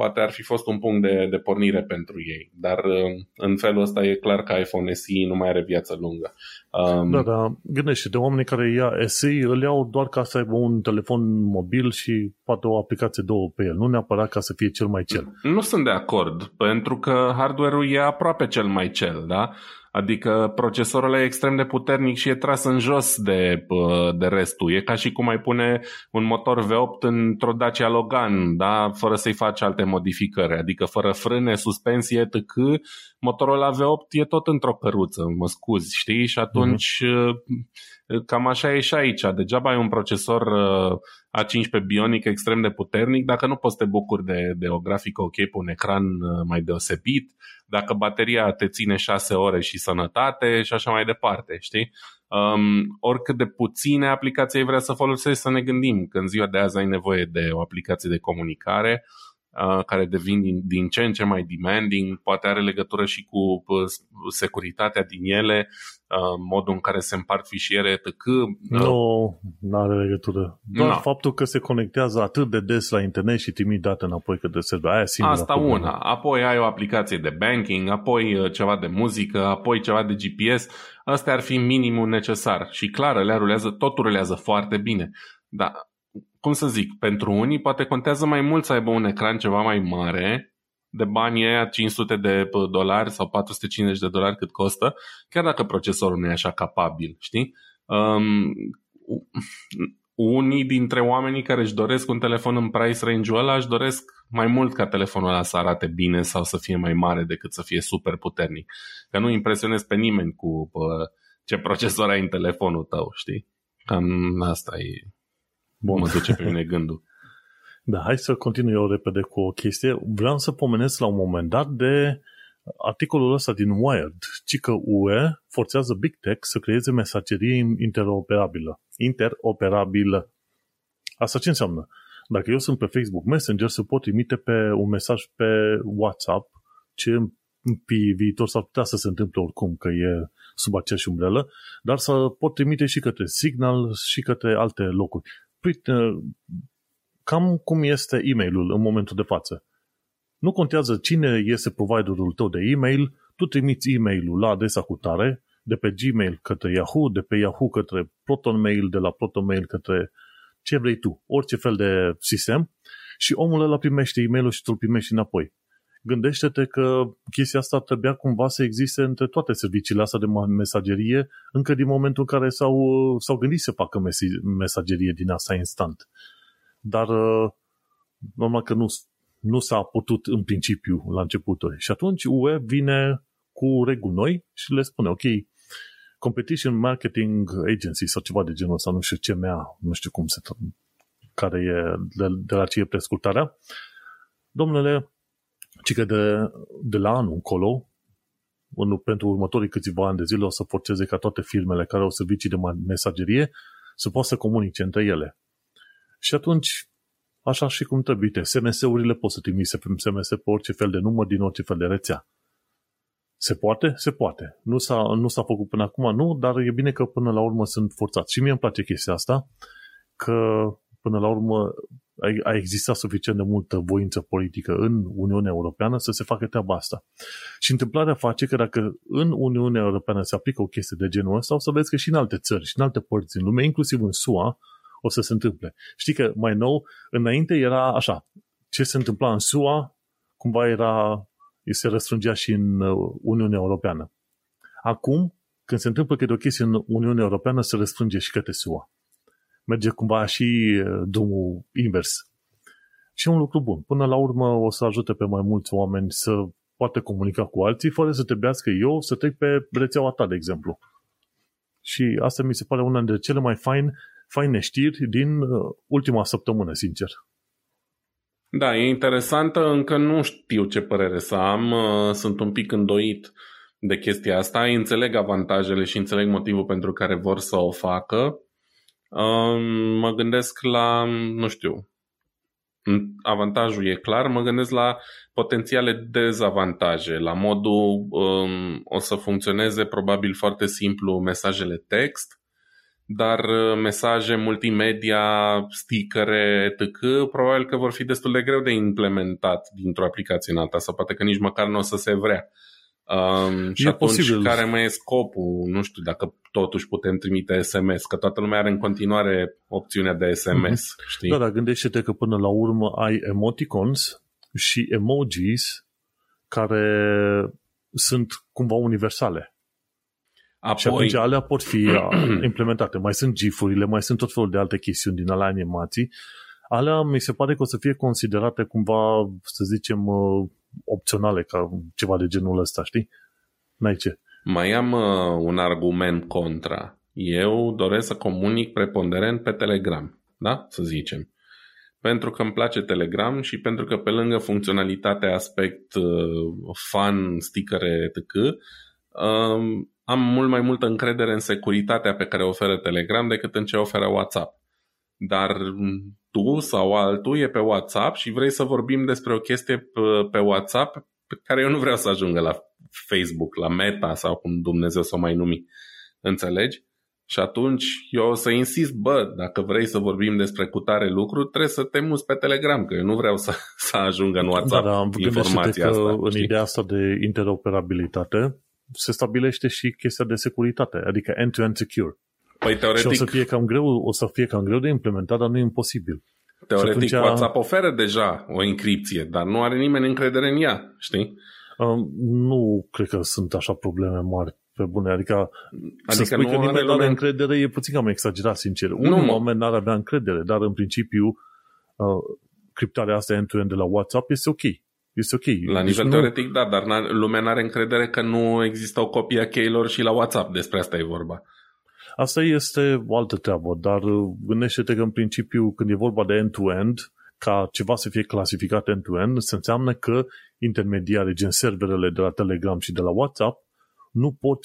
poate ar fi fost un punct de, de pornire pentru ei. Dar uh, în felul ăsta e clar că iPhone SE nu mai are viață lungă. Um, da, da, gândește de oamenii care ia SE, îl iau doar ca să aibă un telefon mobil și poate o aplicație două pe el, nu neapărat ca să fie cel mai cel. Nu sunt de acord, pentru că hardware-ul e aproape cel mai cel, da? Adică procesorul e extrem de puternic și e tras în jos de, de restul. E ca și cum ai pune un motor V8 într-o Dacia Logan, da? fără să-i faci alte modificări. Adică fără frâne, suspensie, etc. Motorul la V8 e tot într-o căruță, mă scuzi, știi? Și atunci mm-hmm. cam așa e și aici. Degeaba ai un procesor uh, A15 Bionic extrem de puternic dacă nu poți să te bucuri de, de o grafică ok pe un ecran uh, mai deosebit dacă bateria te ține 6 ore și sănătate și așa mai departe, știi? Um, oricât de puține aplicații ai vrea să folosești, să ne gândim că în ziua de azi ai nevoie de o aplicație de comunicare uh, care devin din, din ce în ce mai demanding, poate are legătură și cu uh, securitatea din ele, Uh, modul în care se împart fișiere, etc. Nu, nu are legătură. Doar no. faptul că se conectează atât de des la internet și trimit date înapoi către server. Aia Asta problemă. una. Apoi ai o aplicație de banking, apoi uh, ceva de muzică, apoi ceva de GPS. Asta ar fi minimul necesar. Și clar, le rulează, totul rulează foarte bine. Dar, cum să zic, pentru unii poate contează mai mult să aibă un ecran ceva mai mare de bani aia 500 de dolari sau 450 de dolari cât costă, chiar dacă procesorul nu e așa capabil, știi? Um, unii dintre oamenii care își doresc un telefon în price range-ul ăla își doresc mai mult ca telefonul ăla să arate bine sau să fie mai mare decât să fie super puternic. Că nu impresionezi pe nimeni cu pă, ce procesor ai în telefonul tău, știi? Cam asta e... Bun. Mă duce pe mine gândul. Da, hai să continui eu repede cu o chestie. Vreau să pomenesc la un moment dat de articolul ăsta din Wired, ci că UE forțează Big Tech să creeze mesagerie interoperabilă. Interoperabilă. Asta ce înseamnă? Dacă eu sunt pe Facebook Messenger, să pot trimite pe un mesaj pe WhatsApp, ce în viitor s-ar putea să se întâmple oricum, că e sub aceeași umbrelă, dar să pot trimite și către Signal și către alte locuri. Păi, cam cum este e-mailul în momentul de față. Nu contează cine este providerul tău de e-mail, tu trimiți e-mailul la adresa cu tare, de pe Gmail către Yahoo, de pe Yahoo către ProtonMail, de la ProtonMail către ce vrei tu, orice fel de sistem și omul ăla primește e-mailul și tu îl primești înapoi. Gândește-te că chestia asta trebuia cumva să existe între toate serviciile astea de mesagerie încă din momentul în care s-au, s-au gândit să facă mesagerie din asta instant dar uh, normal că nu, nu s-a putut în principiu la începutul. Și atunci UE vine cu reguli noi și le spune, ok, Competition Marketing Agency sau ceva de genul ăsta, nu știu ce mea, nu știu cum se care e, de, de la ce e prescurtarea. Domnule, ci că de, de la anul încolo, în, pentru următorii câțiva ani de zile o să forțeze ca toate firmele care au servicii de mesagerie să poată să comunice între ele. Și atunci, așa și cum trebuie, SMS-urile poți să trimiți SMS pe orice fel de număr din orice fel de rețea. Se poate? Se poate. Nu s-a, nu s-a făcut până acum, nu, dar e bine că până la urmă sunt forțați. Și mie îmi place chestia asta, că până la urmă a existat suficient de multă voință politică în Uniunea Europeană să se facă treaba asta. Și întâmplarea face că dacă în Uniunea Europeană se aplică o chestie de genul ăsta, o să vezi că și în alte țări și în alte părți în lume, inclusiv în SUA, o să se întâmple. Știi că mai nou, înainte era așa, ce se întâmpla în SUA, cumva era, se răstrângea și în uh, Uniunea Europeană. Acum, când se întâmplă câte o chestie în Uniunea Europeană, se răstrânge și către SUA. Merge cumva și uh, drumul invers. Și e un lucru bun. Până la urmă o să ajute pe mai mulți oameni să poată comunica cu alții fără să trebuiască eu să trec pe rețeaua ta, de exemplu. Și asta mi se pare una dintre cele mai faine faine știri din uh, ultima săptămână, sincer. Da, e interesantă, încă nu știu ce părere să am, uh, sunt un pic îndoit de chestia asta, înțeleg avantajele și înțeleg motivul pentru care vor să o facă. Um, mă gândesc la, nu știu, avantajul e clar, mă gândesc la potențiale dezavantaje, la modul um, o să funcționeze probabil foarte simplu mesajele text, dar uh, mesaje multimedia, stickere, etc., probabil că vor fi destul de greu de implementat dintr-o aplicație în alta sau poate că nici măcar nu o să se vrea. Um, și E atunci posibil. care mai e scopul? Nu știu dacă totuși putem trimite SMS, că toată lumea are în continuare opțiunea de SMS, știi? Da, dar gândește-te că până la urmă ai emoticons și emojis care sunt cumva universale. Și Apoi, atunci alea pot fi uh, [CLEARS THROAT] implementate. Mai sunt GIF-urile, mai sunt tot felul de alte chestiuni din alea animații. Alea mi se pare că o să fie considerate cumva, să zicem, uh, opționale, ca ceva de genul ăsta, știi? N-ai ce. mai am uh, un argument contra. Eu doresc să comunic preponderent pe Telegram, da? Să zicem. Pentru că îmi place Telegram și pentru că pe lângă funcționalitatea, aspect, uh, fan, stickere, etc., um, am mult mai multă încredere în securitatea pe care o oferă Telegram decât în ce oferă WhatsApp. Dar m, tu sau altul e pe WhatsApp și vrei să vorbim despre o chestie pe, pe WhatsApp pe care eu nu vreau să ajungă la Facebook, la Meta sau cum Dumnezeu să o mai numi. Înțelegi? Și atunci eu o să insist, bă, dacă vrei să vorbim despre cutare lucru, trebuie să te muți pe Telegram, că eu nu vreau să, [LAUGHS] să ajungă în WhatsApp da, da, gândește-te informația că asta. în știi? ideea asta de interoperabilitate se stabilește și chestia de securitate, adică end-to-end secure. Păi Și o teoretic, să fie cam greu, o să fie cam greu de implementat, dar nu e imposibil. teoretic și atunci- WhatsApp oferă deja o încripție, dar nu are nimeni încredere în ea, știi? Um, nu cred că sunt așa probleme mari pe bune, adică, adică să Adică spui nu că are nimeni nu are lumea- încredere e puțin cam exagerat, sincer. Nu, Unul mă. oameni n-ar avea încredere, dar în principiu uh, criptarea asta end-to-end de la WhatsApp este ok. Este ok. La Deci nivel nu- teoretic, da, dar n- lumea nu are încredere că nu există o copie a cheilor și la WhatsApp. Despre asta e vorba. Asta este o altă treabă, dar uh, gândește-te că în principiu când e vorba de end-to-end, ca ceva să fie clasificat end-to-end, se înseamnă că intermediarii, gen serverele de la Telegram și de la WhatsApp, nu pot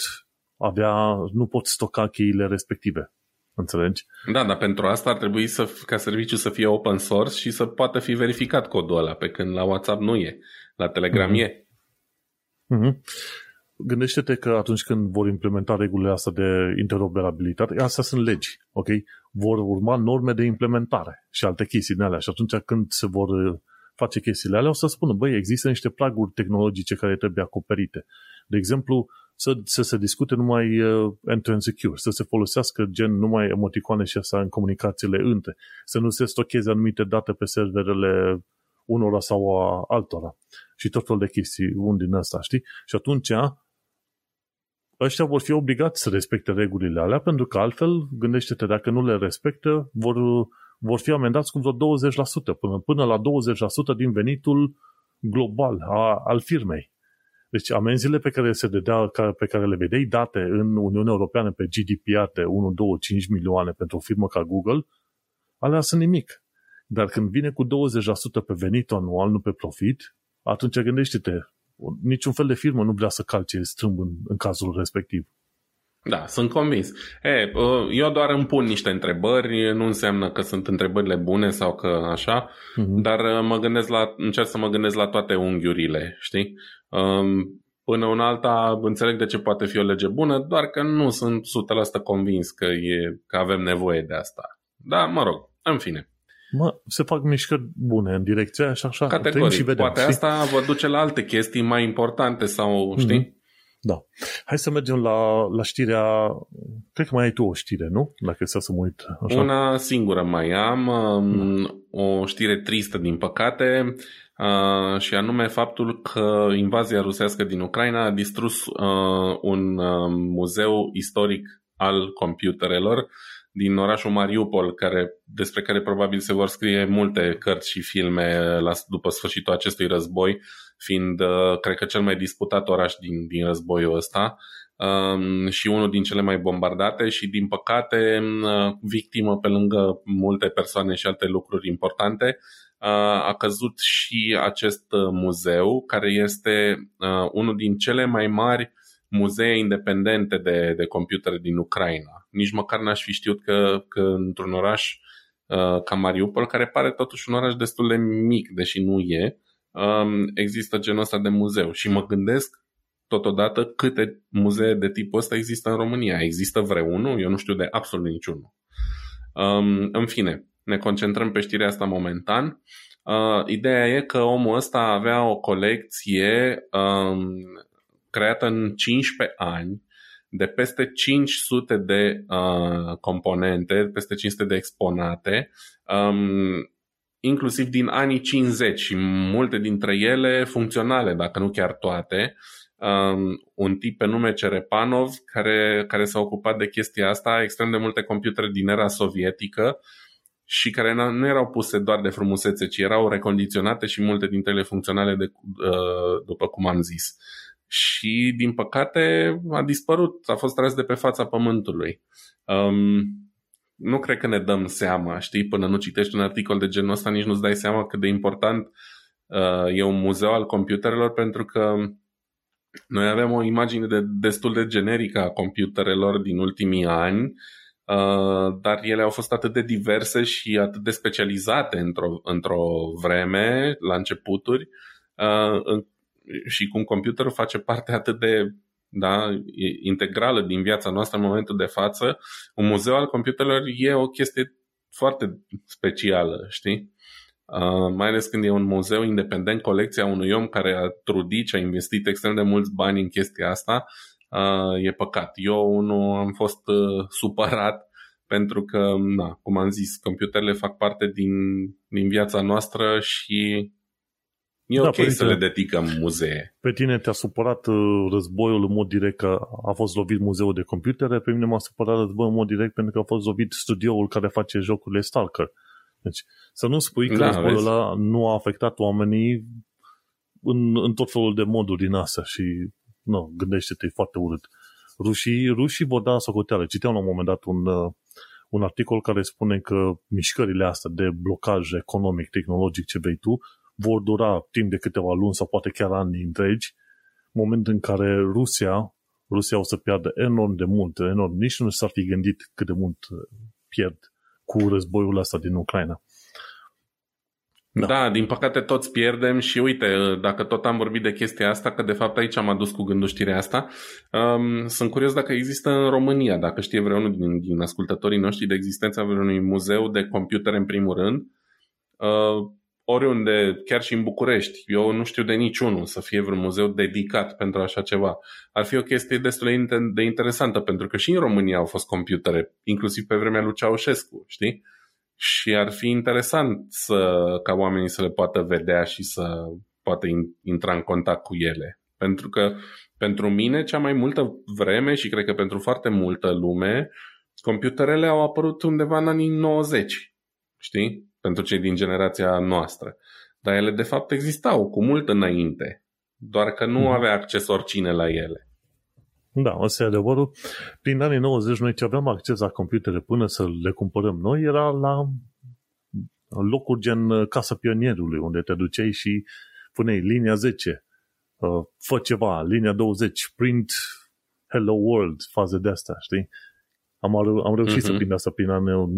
avea, nu pot stoca cheile respective. Înțelegi? Da, dar pentru asta ar trebui să, ca serviciu să fie open source și să poată fi verificat codul ăla, pe când la WhatsApp nu e. La Telegram Mhm. e. Mhm. Gândește-te că atunci când vor implementa regulile astea de interoperabilitate, astea sunt legi, ok? Vor urma norme de implementare și alte chestii din alea. Și atunci când se vor uh, face chestiile alea, o să spună, băi, există niște praguri tehnologice care trebuie acoperite. De exemplu, să, să se discute numai uh, end-to-end secure, să se folosească gen numai emoticoane și asta în comunicațiile între, să nu se stocheze anumite date pe serverele unora sau a altora și tot felul de chestii, un din ăsta, știi? Și atunci ăștia vor fi obligați să respecte regulile alea, pentru că altfel, gândește-te, dacă nu le respectă, vor, vor fi amendați cu vreo 20%, până, până la 20% din venitul global a, al firmei. Deci amenziile pe care, se dădea, ca- pe care le vedeai date în Uniunea Europeană pe GDPR de 1, 2, 5 milioane pentru o firmă ca Google, alea sunt nimic. Dar când vine cu 20% pe venit anual, nu pe profit, atunci gândește-te, niciun fel de firmă nu vrea să calce strâmb în, în cazul respectiv. Da, sunt convins. E, uh, eu doar îmi pun niște întrebări, nu înseamnă că sunt întrebările bune sau că așa, Mhm. dar uh, mă gândesc la, încerc să mă gândesc la toate unghiurile, știi? Um, Până în alta înțeleg de ce poate fi o lege bună, doar că nu sunt 100% convins că, e, că avem nevoie de asta. Da, mă rog, în fine. Mă, se fac mișcări bune în direcția aia și așa trăim Categoric, și vedem. poate știi? asta vă duce la alte chestii mai importante sau, știi? Da. Hai să mergem la, la știrea... Cred că mai ai tu o știre, nu? Dacă să să mă uit. Așa. Una singură mai am, um, o știre tristă din păcate, uh, și anume faptul că invazia rusească din Ucraina a distrus uh, un uh, muzeu istoric al computerelor din orașul Mariupol, care, despre care probabil se vor scrie multe cărți și filme la, după sfârșitul acestui război, fiind, uh, cred că, cel mai disputat oraș din, din războiul ăsta um, și unul din cele mai bombardate și, din păcate, uh, victimă pe lângă multe persoane și alte lucruri importante, uh, a căzut și acest uh, muzeu, care este uh, unul din cele mai mari muzee independente de, de computere din Ucraina. Nici măcar n-aș fi știut că, că într-un oraș uh, ca Mariupol, care pare totuși un oraș destul de mic, deși nu e, um, există genul ăsta de muzeu. Și mă gândesc totodată câte muzee de tipul ăsta există în România. Există vreunul? Eu nu știu de absolut niciunul. Um, în fine, ne concentrăm pe știrea asta momentan. Uh, ideea e că omul ăsta avea o colecție um, creată în 15 ani de peste 500 de uh, componente, peste 500 de exponate, um, inclusiv din anii 50 și multe dintre ele funcționale, dacă nu chiar toate. Um, un tip pe nume Cerepanov care, care s-a ocupat de chestia asta, extrem de multe computere din era sovietică și care nu erau puse doar de frumusețe, ci erau recondiționate și multe dintre ele funcționale, de, uh, după cum am zis. Și, din păcate, a dispărut, a fost tras de pe fața pământului. Um, nu cred că ne dăm seama, știi, până nu citești un articol de genul ăsta, nici nu-ți dai seama cât de important uh, e un muzeu al computerelor, pentru că noi avem o imagine de, destul de generică a computerelor din ultimii ani, uh, dar ele au fost atât de diverse și atât de specializate într-o, într-o vreme, la începuturi, uh, și cum computerul face parte atât de da, integrală din viața noastră în momentul de față, un muzeu al computerelor e o chestie foarte specială, știi? Uh, mai ales când e un muzeu independent, colecția unui om care a trudit și a investit extrem de mulți bani în chestia asta, uh, e păcat. Eu nu am fost uh, supărat pentru că, na, cum am zis, computerele fac parte din, din viața noastră și E da, ok părinte, să le dedicăm muzee. Pe tine te-a supărat uh, războiul în mod direct că a fost lovit muzeul de computere, pe mine m-a supărat războiul în mod direct pentru că a fost lovit studioul care face jocurile Stalker. Deci să nu spui că da, războiul ăla nu a afectat oamenii în, în tot felul de moduri din astea și nu, gândește-te, e foarte urât. Rușii, rușii vor da socoteală. Citeam la un moment dat un, uh, un articol care spune că mișcările astea de blocaj economic, tehnologic, ce vrei tu, vor dura timp de câteva luni sau poate chiar ani întregi, moment în care Rusia, Rusia o să piardă enorm de mult, enorm. Nici nu s-ar fi gândit cât de mult uh, pierd cu războiul ăsta din Ucraina. Da. da, din păcate toți pierdem și uite, uh, dacă tot am vorbit de chestia asta, că de fapt aici am adus cu gândul știrea asta, um, sunt curios dacă există în România, dacă știe vreunul din, din ascultătorii noștri de existența vreunui muzeu de computere în primul rând, uh, oriunde, chiar și în București, eu nu știu de niciunul să fie vreun muzeu dedicat pentru așa ceva. Ar fi o chestie destul de interesantă, pentru că și în România au fost computere, inclusiv pe vremea lui Ceaușescu, știi? Și ar fi interesant să, ca oamenii să le poată vedea și să poată intra în contact cu ele. Pentru că pentru mine cea mai multă vreme și cred că pentru foarte multă lume, computerele au apărut undeva în anii 90, știi? Pentru cei din generația noastră. Dar ele de fapt existau cu mult înainte, doar că nu mhm. avea acces oricine la ele. Da, ăsta e adevărul. Prin anii 90 noi ce aveam acces la computere până să le cumpărăm noi era la locuri gen Casa Pionierului, unde te duceai și puneai linia 10, uh, fă ceva, linia 20, print Hello World, faze de asta, știi? Am, am reușit uh-huh. să mhm. prind asta prin anul 96-97,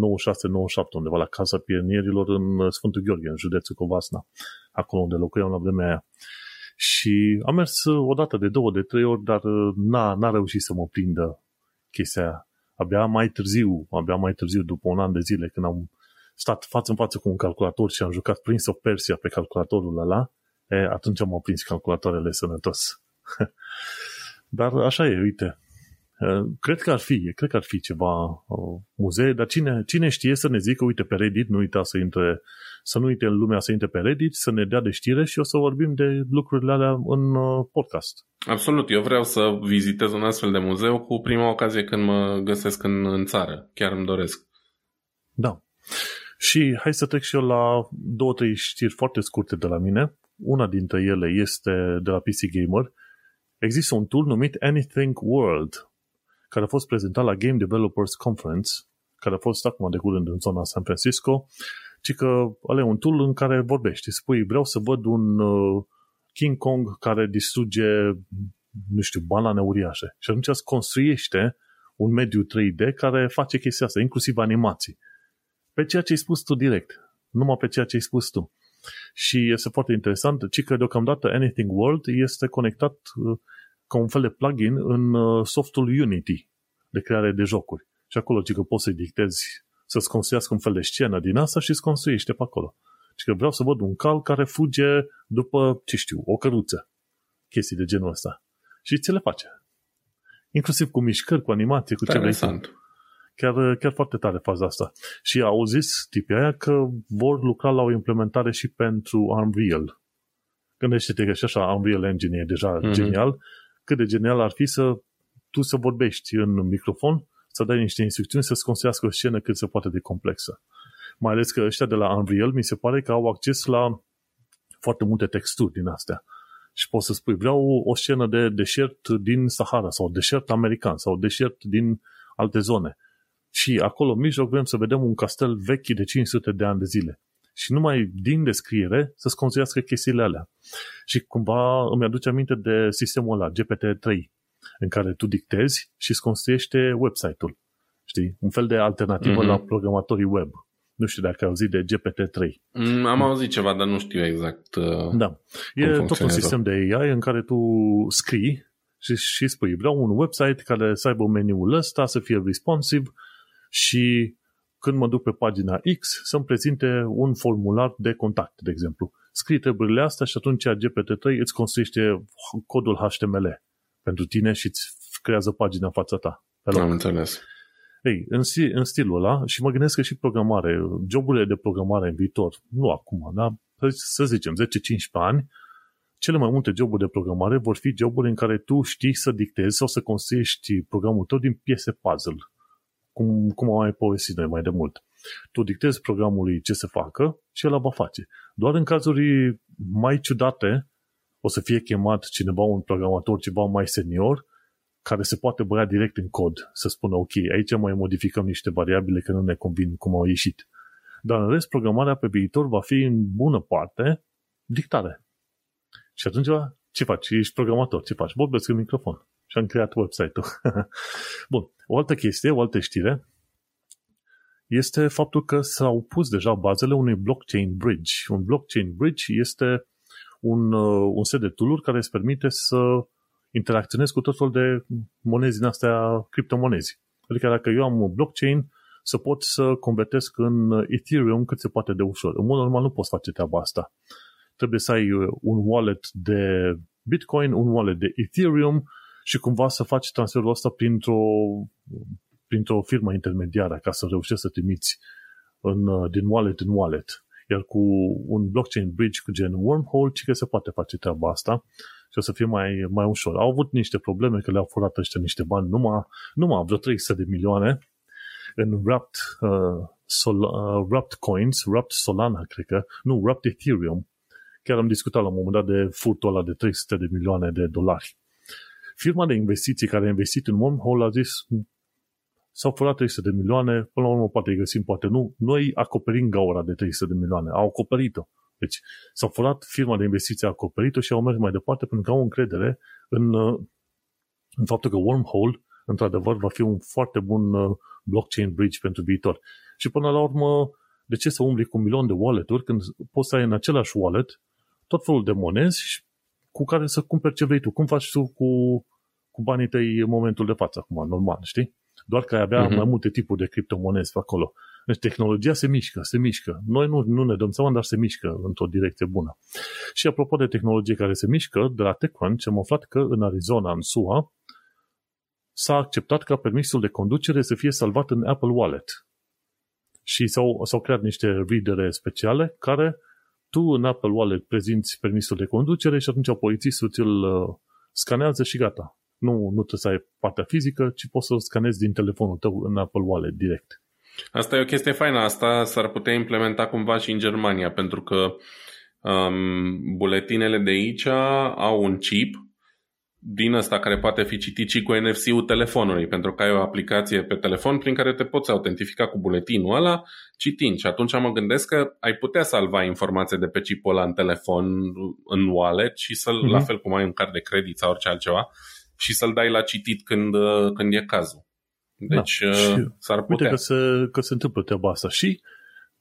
undeva la Casa Pionierilor în Sfântul Gheorghe, în județul Covasna, acolo unde locuiam la vremea aia. Și am mers o dată de două, de trei ori, dar uh, n-a, n-a reușit să mă prindă chestia aia. Abia mai târziu, abia mai târziu, după un an de zile, când am stat față în față cu un calculator și am jucat Prince of Persia pe calculatorul ăla, e, atunci am prins calculatoarele sănătos. [LAUGHS] Dar așa e, uite, Eh, cred că ar fi, cred că ar fi ceva uh, muzee, dar cine, cine știe să ne zică, uite pe Reddit, nu uita să intre, să nu uite în lumea să intre pe Reddit, să ne dea de știre și o să vorbim de lucrurile alea în uh, podcast. Absolut, eu vreau să vizitez un astfel de muzeu cu prima ocazie când mă găsesc în, în țară, chiar îmi doresc. Da. Și hai să trec și eu la două, trei știri foarte scurte de la mine. Una dintre ele este de la PC Gamer. Există un tool numit Anything World, care a fost prezentat la Game Developers Conference, care a fost acum de curând în zona San Francisco, ci că ăla e un tool în care vorbești. Spui, vreau să văd un uh, King Kong care distruge, nu știu, banane uriașe. Și atunci îți construiește un mediu 3D care face chestia asta, inclusiv animații. Pe ceea ce ai spus tu direct. Numai pe ceea ce ai spus tu. Și este foarte interesant, ci că deocamdată Anything World este conectat uh, ca un fel de plugin în uh, softul Unity de creare de jocuri. Și acolo, ci că poți să-i dictezi să-ți construiască un fel de scenă din asta și îți construiește pe acolo. Și că vreau să văd un cal care fuge după, ce știu, o căruță. Chestii de genul ăsta. Și ți le face. Inclusiv cu mișcări, cu animație, cu ce vrei Chiar, chiar foarte tare faza asta. Și au zis tipii aia că vor lucra la o implementare și pentru Unreal. Gândește-te că și așa Unreal Engine e deja mm-hmm. genial. Cât de genial ar fi să tu să vorbești în microfon, să dai niște instrucțiuni să-ți construiască o scenă cât se poate de complexă. Mai ales că ăștia de la Unreal mi se pare că au acces la foarte multe texturi din astea. Și poți să spui, vreau o scenă de deșert din Sahara sau deșert american sau deșert din alte zone. Și acolo în mijloc vrem să vedem un castel vechi de 500 de ani de zile. Și numai din descriere să-ți construiască chestiile alea. Și cumva îmi aduce aminte de sistemul ăla, GPT-3, în care tu dictezi și îți construiește website-ul. Știi? Un fel de alternativă mm-hmm. la programatorii web. Nu știu dacă ai auzit de GPT-3. Mm, am auzit ceva, dar nu știu exact uh, Da. E tot un sistem de AI în care tu scrii și, și spui, vreau un website care să aibă meniul ăsta, să fie responsive și când mă duc pe pagina X să-mi prezinte un formular de contact, de exemplu. Scrii treburile astea și atunci GPT-3 îți construiește codul HTML pentru tine și îți creează pagina în fața ta. Am înțeles. Ei, în, în stilul ăla, și mă gândesc că și programare, joburile de programare în viitor, nu acum, dar să zicem 10-15 ani, cele mai multe joburi de programare vor fi joburi în care tu știi să dictezi sau să construiești programul tău din piese puzzle, cum, cum am mai povestit noi mai de mult. Tu dictezi programului ce să facă și el va face. Doar în cazuri mai ciudate o să fie chemat cineva, un programator, ceva mai senior, care se poate băia direct în cod, să spună, ok, aici mai modificăm niște variabile că nu ne convin cum au ieșit. Dar în rest, programarea pe viitor va fi în bună parte dictare. Și atunci, ce faci? Ești programator, ce faci? Vorbesc în microfon. Și am creat website-ul. [LAUGHS] Bun. O altă chestie, o altă știre, este faptul că s-au pus deja bazele unui blockchain bridge. Un blockchain bridge este un, uh, un set de tool care îți permite să interacționezi cu tot felul de monezi din astea, criptomonezi. Adică dacă eu am un blockchain, să pot să convertesc în Ethereum cât se poate de ușor. În mod normal nu poți face treaba asta. Trebuie să ai uh, un wallet de Bitcoin, un wallet de Ethereum și cumva să faci transferul ăsta printr-o, printr-o firmă intermediară ca să reușești să trimiți în, uh, din wallet în wallet. Iar cu un blockchain bridge cu gen wormhole, ci că se poate face treaba asta și o să fie mai, mai ușor. Au avut niște probleme că le-au furat ăștia niște bani, numai, numai vreo 300 de milioane în Wrapped, uh, Sol, uh, Wrapped Coins, Wrapped Solana, cred că, nu, Wrapped Ethereum. Chiar am discutat la un moment dat de furtul ăla de 300 de milioane de dolari. Firma de investiții care a investit în Wormhole a zis s-au furat 300 de milioane, până la urmă poate îi găsim, poate nu. Noi acoperim gaura de 300 de milioane. Au acoperit-o. Deci s-au furat, firma de investiții a acoperit-o și au mers mai departe pentru că au încredere în, în faptul că Wormhole, într-adevăr, va fi un foarte bun uh, blockchain bridge pentru viitor. Și până la urmă, de ce să umbli cu un milion de wallet-uri când poți să ai în același wallet tot felul de monezi cu care să cumperi ce vrei tu. Cum faci tu cu, cu banii tăi în momentul de față, acum, normal, știi? Doar că ai avea uh-huh. mai multe tipuri de criptomonezi pe acolo. Deci tehnologia se mișcă, se mișcă. Noi nu, nu ne dăm seama, dar se mișcă într-o direcție bună. Și apropo de tehnologie care se mișcă, de la TechCrunch am aflat că în Arizona, în SUA, s-a acceptat ca permisul de conducere să fie salvat în Apple Wallet. Și s-au, s-au creat niște readere speciale care tu în Apple Wallet prezinți permisul de conducere și atunci polițistul ți-l uh, scanează și gata. Nu, nu trebuie să ai partea fizică, ci poți să-l scanezi din telefonul tău în Apple Wallet direct. Asta e o chestie faină. Asta s-ar putea implementa cumva și în Germania, pentru că um, buletinele de aici au un chip din ăsta care poate fi citit și cu NFC-ul telefonului, pentru că ai o aplicație pe telefon prin care te poți autentifica cu buletinul ăla citind. Și atunci mă gândesc că ai putea salva informații de pe chipul ăla în telefon, în wallet și să-l, mm-hmm. la fel cum ai un card de credit sau orice altceva, și să-l dai la citit când, când e cazul. Deci da. și s-ar putea. Uite că se, că se întâmplă treaba asta. Și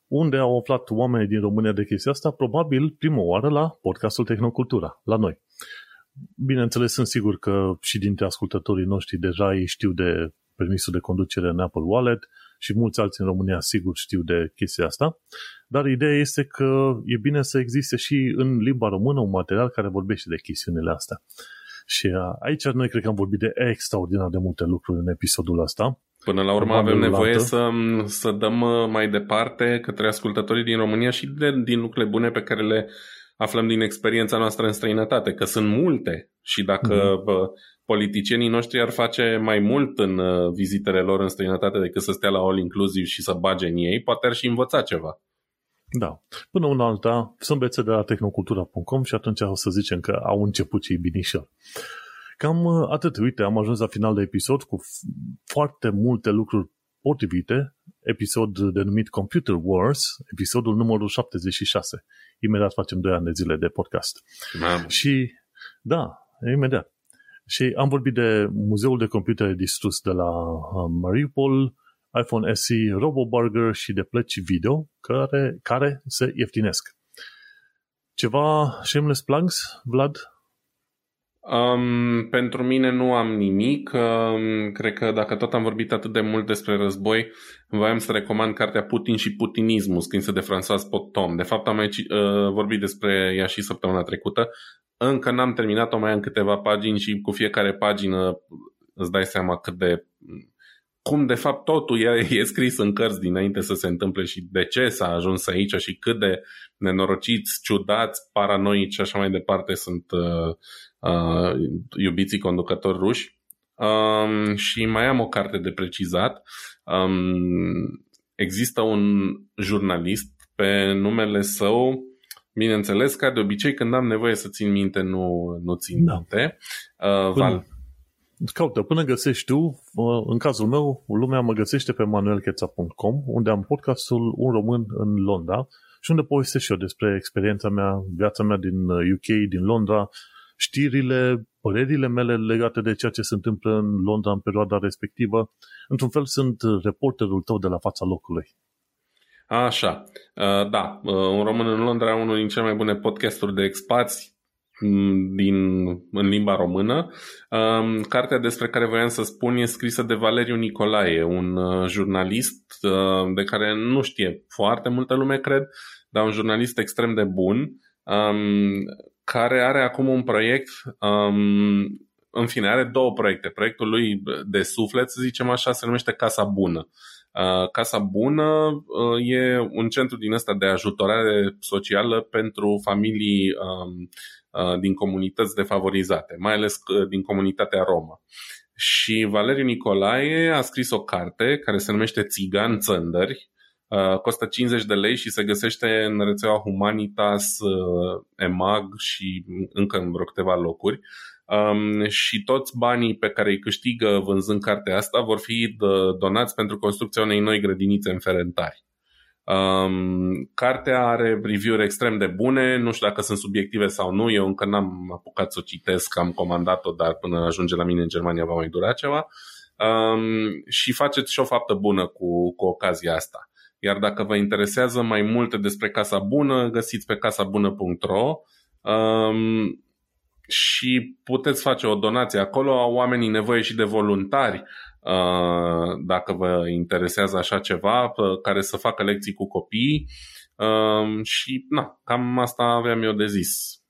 unde au aflat oamenii din România de chestia asta? Probabil prima oară la podcastul Tehnocultura, la noi. Bineînțeles, sunt sigur că și dintre ascultătorii noștri deja ei știu de permisul de conducere în Apple Wallet și mulți alții în România sigur știu de chestia asta, dar ideea este că e bine să existe și în limba română un material care vorbește de chestiunile astea. Și aici noi cred că am vorbit de extraordinar de multe lucruri în episodul ăsta. Până la urmă avem nevoie să, să dăm uh, mai departe către ascultătorii din România și de, din lucrurile bune pe care le aflăm din experiența noastră în străinătate, că sunt multe și dacă mm-hmm. bă, politicienii noștri ar face mai mult în uh, vizitele lor în străinătate decât să stea la all inclusiv și să bage în ei, poate ar și învăța ceva. Da. Până una alta, să învețe de la tehnocultura.com și atunci o să zicem că au început cei binișor. Cam uh, atât. Uite, am ajuns la final de episod cu foarte multe lucruri potrivite. Episod denumit Computer Wars, episodul numărul 76. Imediat facem 2 ani de zile de podcast. Mam. Și, da, imediat. Și am vorbit de Muzeul de Computere distrus de la uh, Mariupol, iPhone SE, RoboBurger și de plăci video care, care se ieftinesc. Ceva shameless plugs, Vlad? Um, pentru mine nu am nimic. Um, cred că dacă tot am vorbit atât de mult despre război, voiam să recomand cartea Putin și Putinismul, scrisă de François Potom. De fapt, am mai uh, vorbit despre ea și săptămâna trecută. Încă n-am terminat-o, mai am câteva pagini și cu fiecare pagină îți dai seama cât de cum de fapt totul e, e scris în cărți dinainte să se întâmple și de ce s-a ajuns aici și cât de nenorociți, ciudați, paranoici și așa mai departe sunt uh, uh, iubiții conducători ruși. Um, și mai am o carte de precizat. Um, există un jurnalist pe numele său, bineînțeles, ca de obicei când am nevoie să țin minte, nu, nu țin da. minte. Uh, Val, Caută, până găsești tu, în cazul meu, lumea mă găsește pe manuelcheța.com, unde am podcastul Un Român în Londra și unde povestesc și eu despre experiența mea, viața mea din UK, uh, din Londra, știrile, părerile mele legate de ceea ce se întâmplă în Londra în perioada respectivă. Într-un fel sunt reporterul tău de la fața locului. Așa, uh, da, uh, un român în Londra, unul din cele mai bune podcasturi de expați, din, în limba română. Um, cartea despre care voiam să spun e scrisă de Valeriu Nicolae, un uh, jurnalist uh, de care nu știe foarte multă lume, cred, dar un jurnalist extrem de bun, um, care are acum un proiect, um, în fine, are două proiecte. Proiectul lui de suflet, să zicem așa, se numește Casa Bună. Uh, Casa Bună e un centru din ăsta de ajutorare socială pentru familii um, Uh, din comunități defavorizate, mai ales uh, din comunitatea romă. Și Valeriu Nicolae a scris o carte care se numește Țigan Țăndări, uh, costă 50 de lei și se găsește în rețeaua Humanitas, EMAG și încă în vreo câteva locuri. Um, și toți banii pe care îi câștigă vânzând cartea asta vor fi donați pentru construcția unei noi grădinițe în Ferentari. Um, cartea are review-uri extrem de bune, nu știu dacă sunt subiective sau nu, eu încă n-am apucat să o citesc, am comandat-o, dar până ajunge la mine în Germania va mai dura ceva. Um, și faceți și o faptă bună cu, cu ocazia asta. Iar dacă vă interesează mai multe despre Casa Bună, găsiți pe casabună.ro um, și puteți face o donație acolo. Au oamenii nevoie și de voluntari Uh, dacă vă interesează așa ceva, care să facă lecții cu copii um, și na, cam asta aveam eu de zis.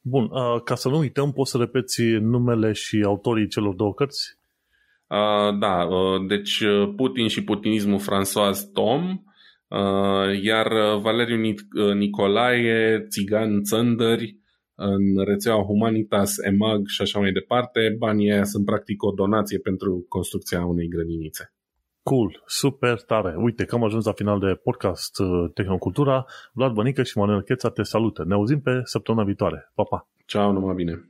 Bun, uh, ca să nu uităm, poți să repeți numele și autorii celor două cărți? Uh, da, deci Putin și putinismul François Tom, iar Valeriu Nicolae, Țigan Țăndări, în rețeaua Humanitas, EMAG și așa mai departe. Banii aia sunt practic o donație pentru construcția unei grădinițe. Cool, super tare. Uite că am ajuns la final de podcast uh, Tehnocultura. Vlad Bănică și Manuel Cheța te salută. Ne auzim pe săptămâna viitoare. Pa, pa! Ceau, numai bine!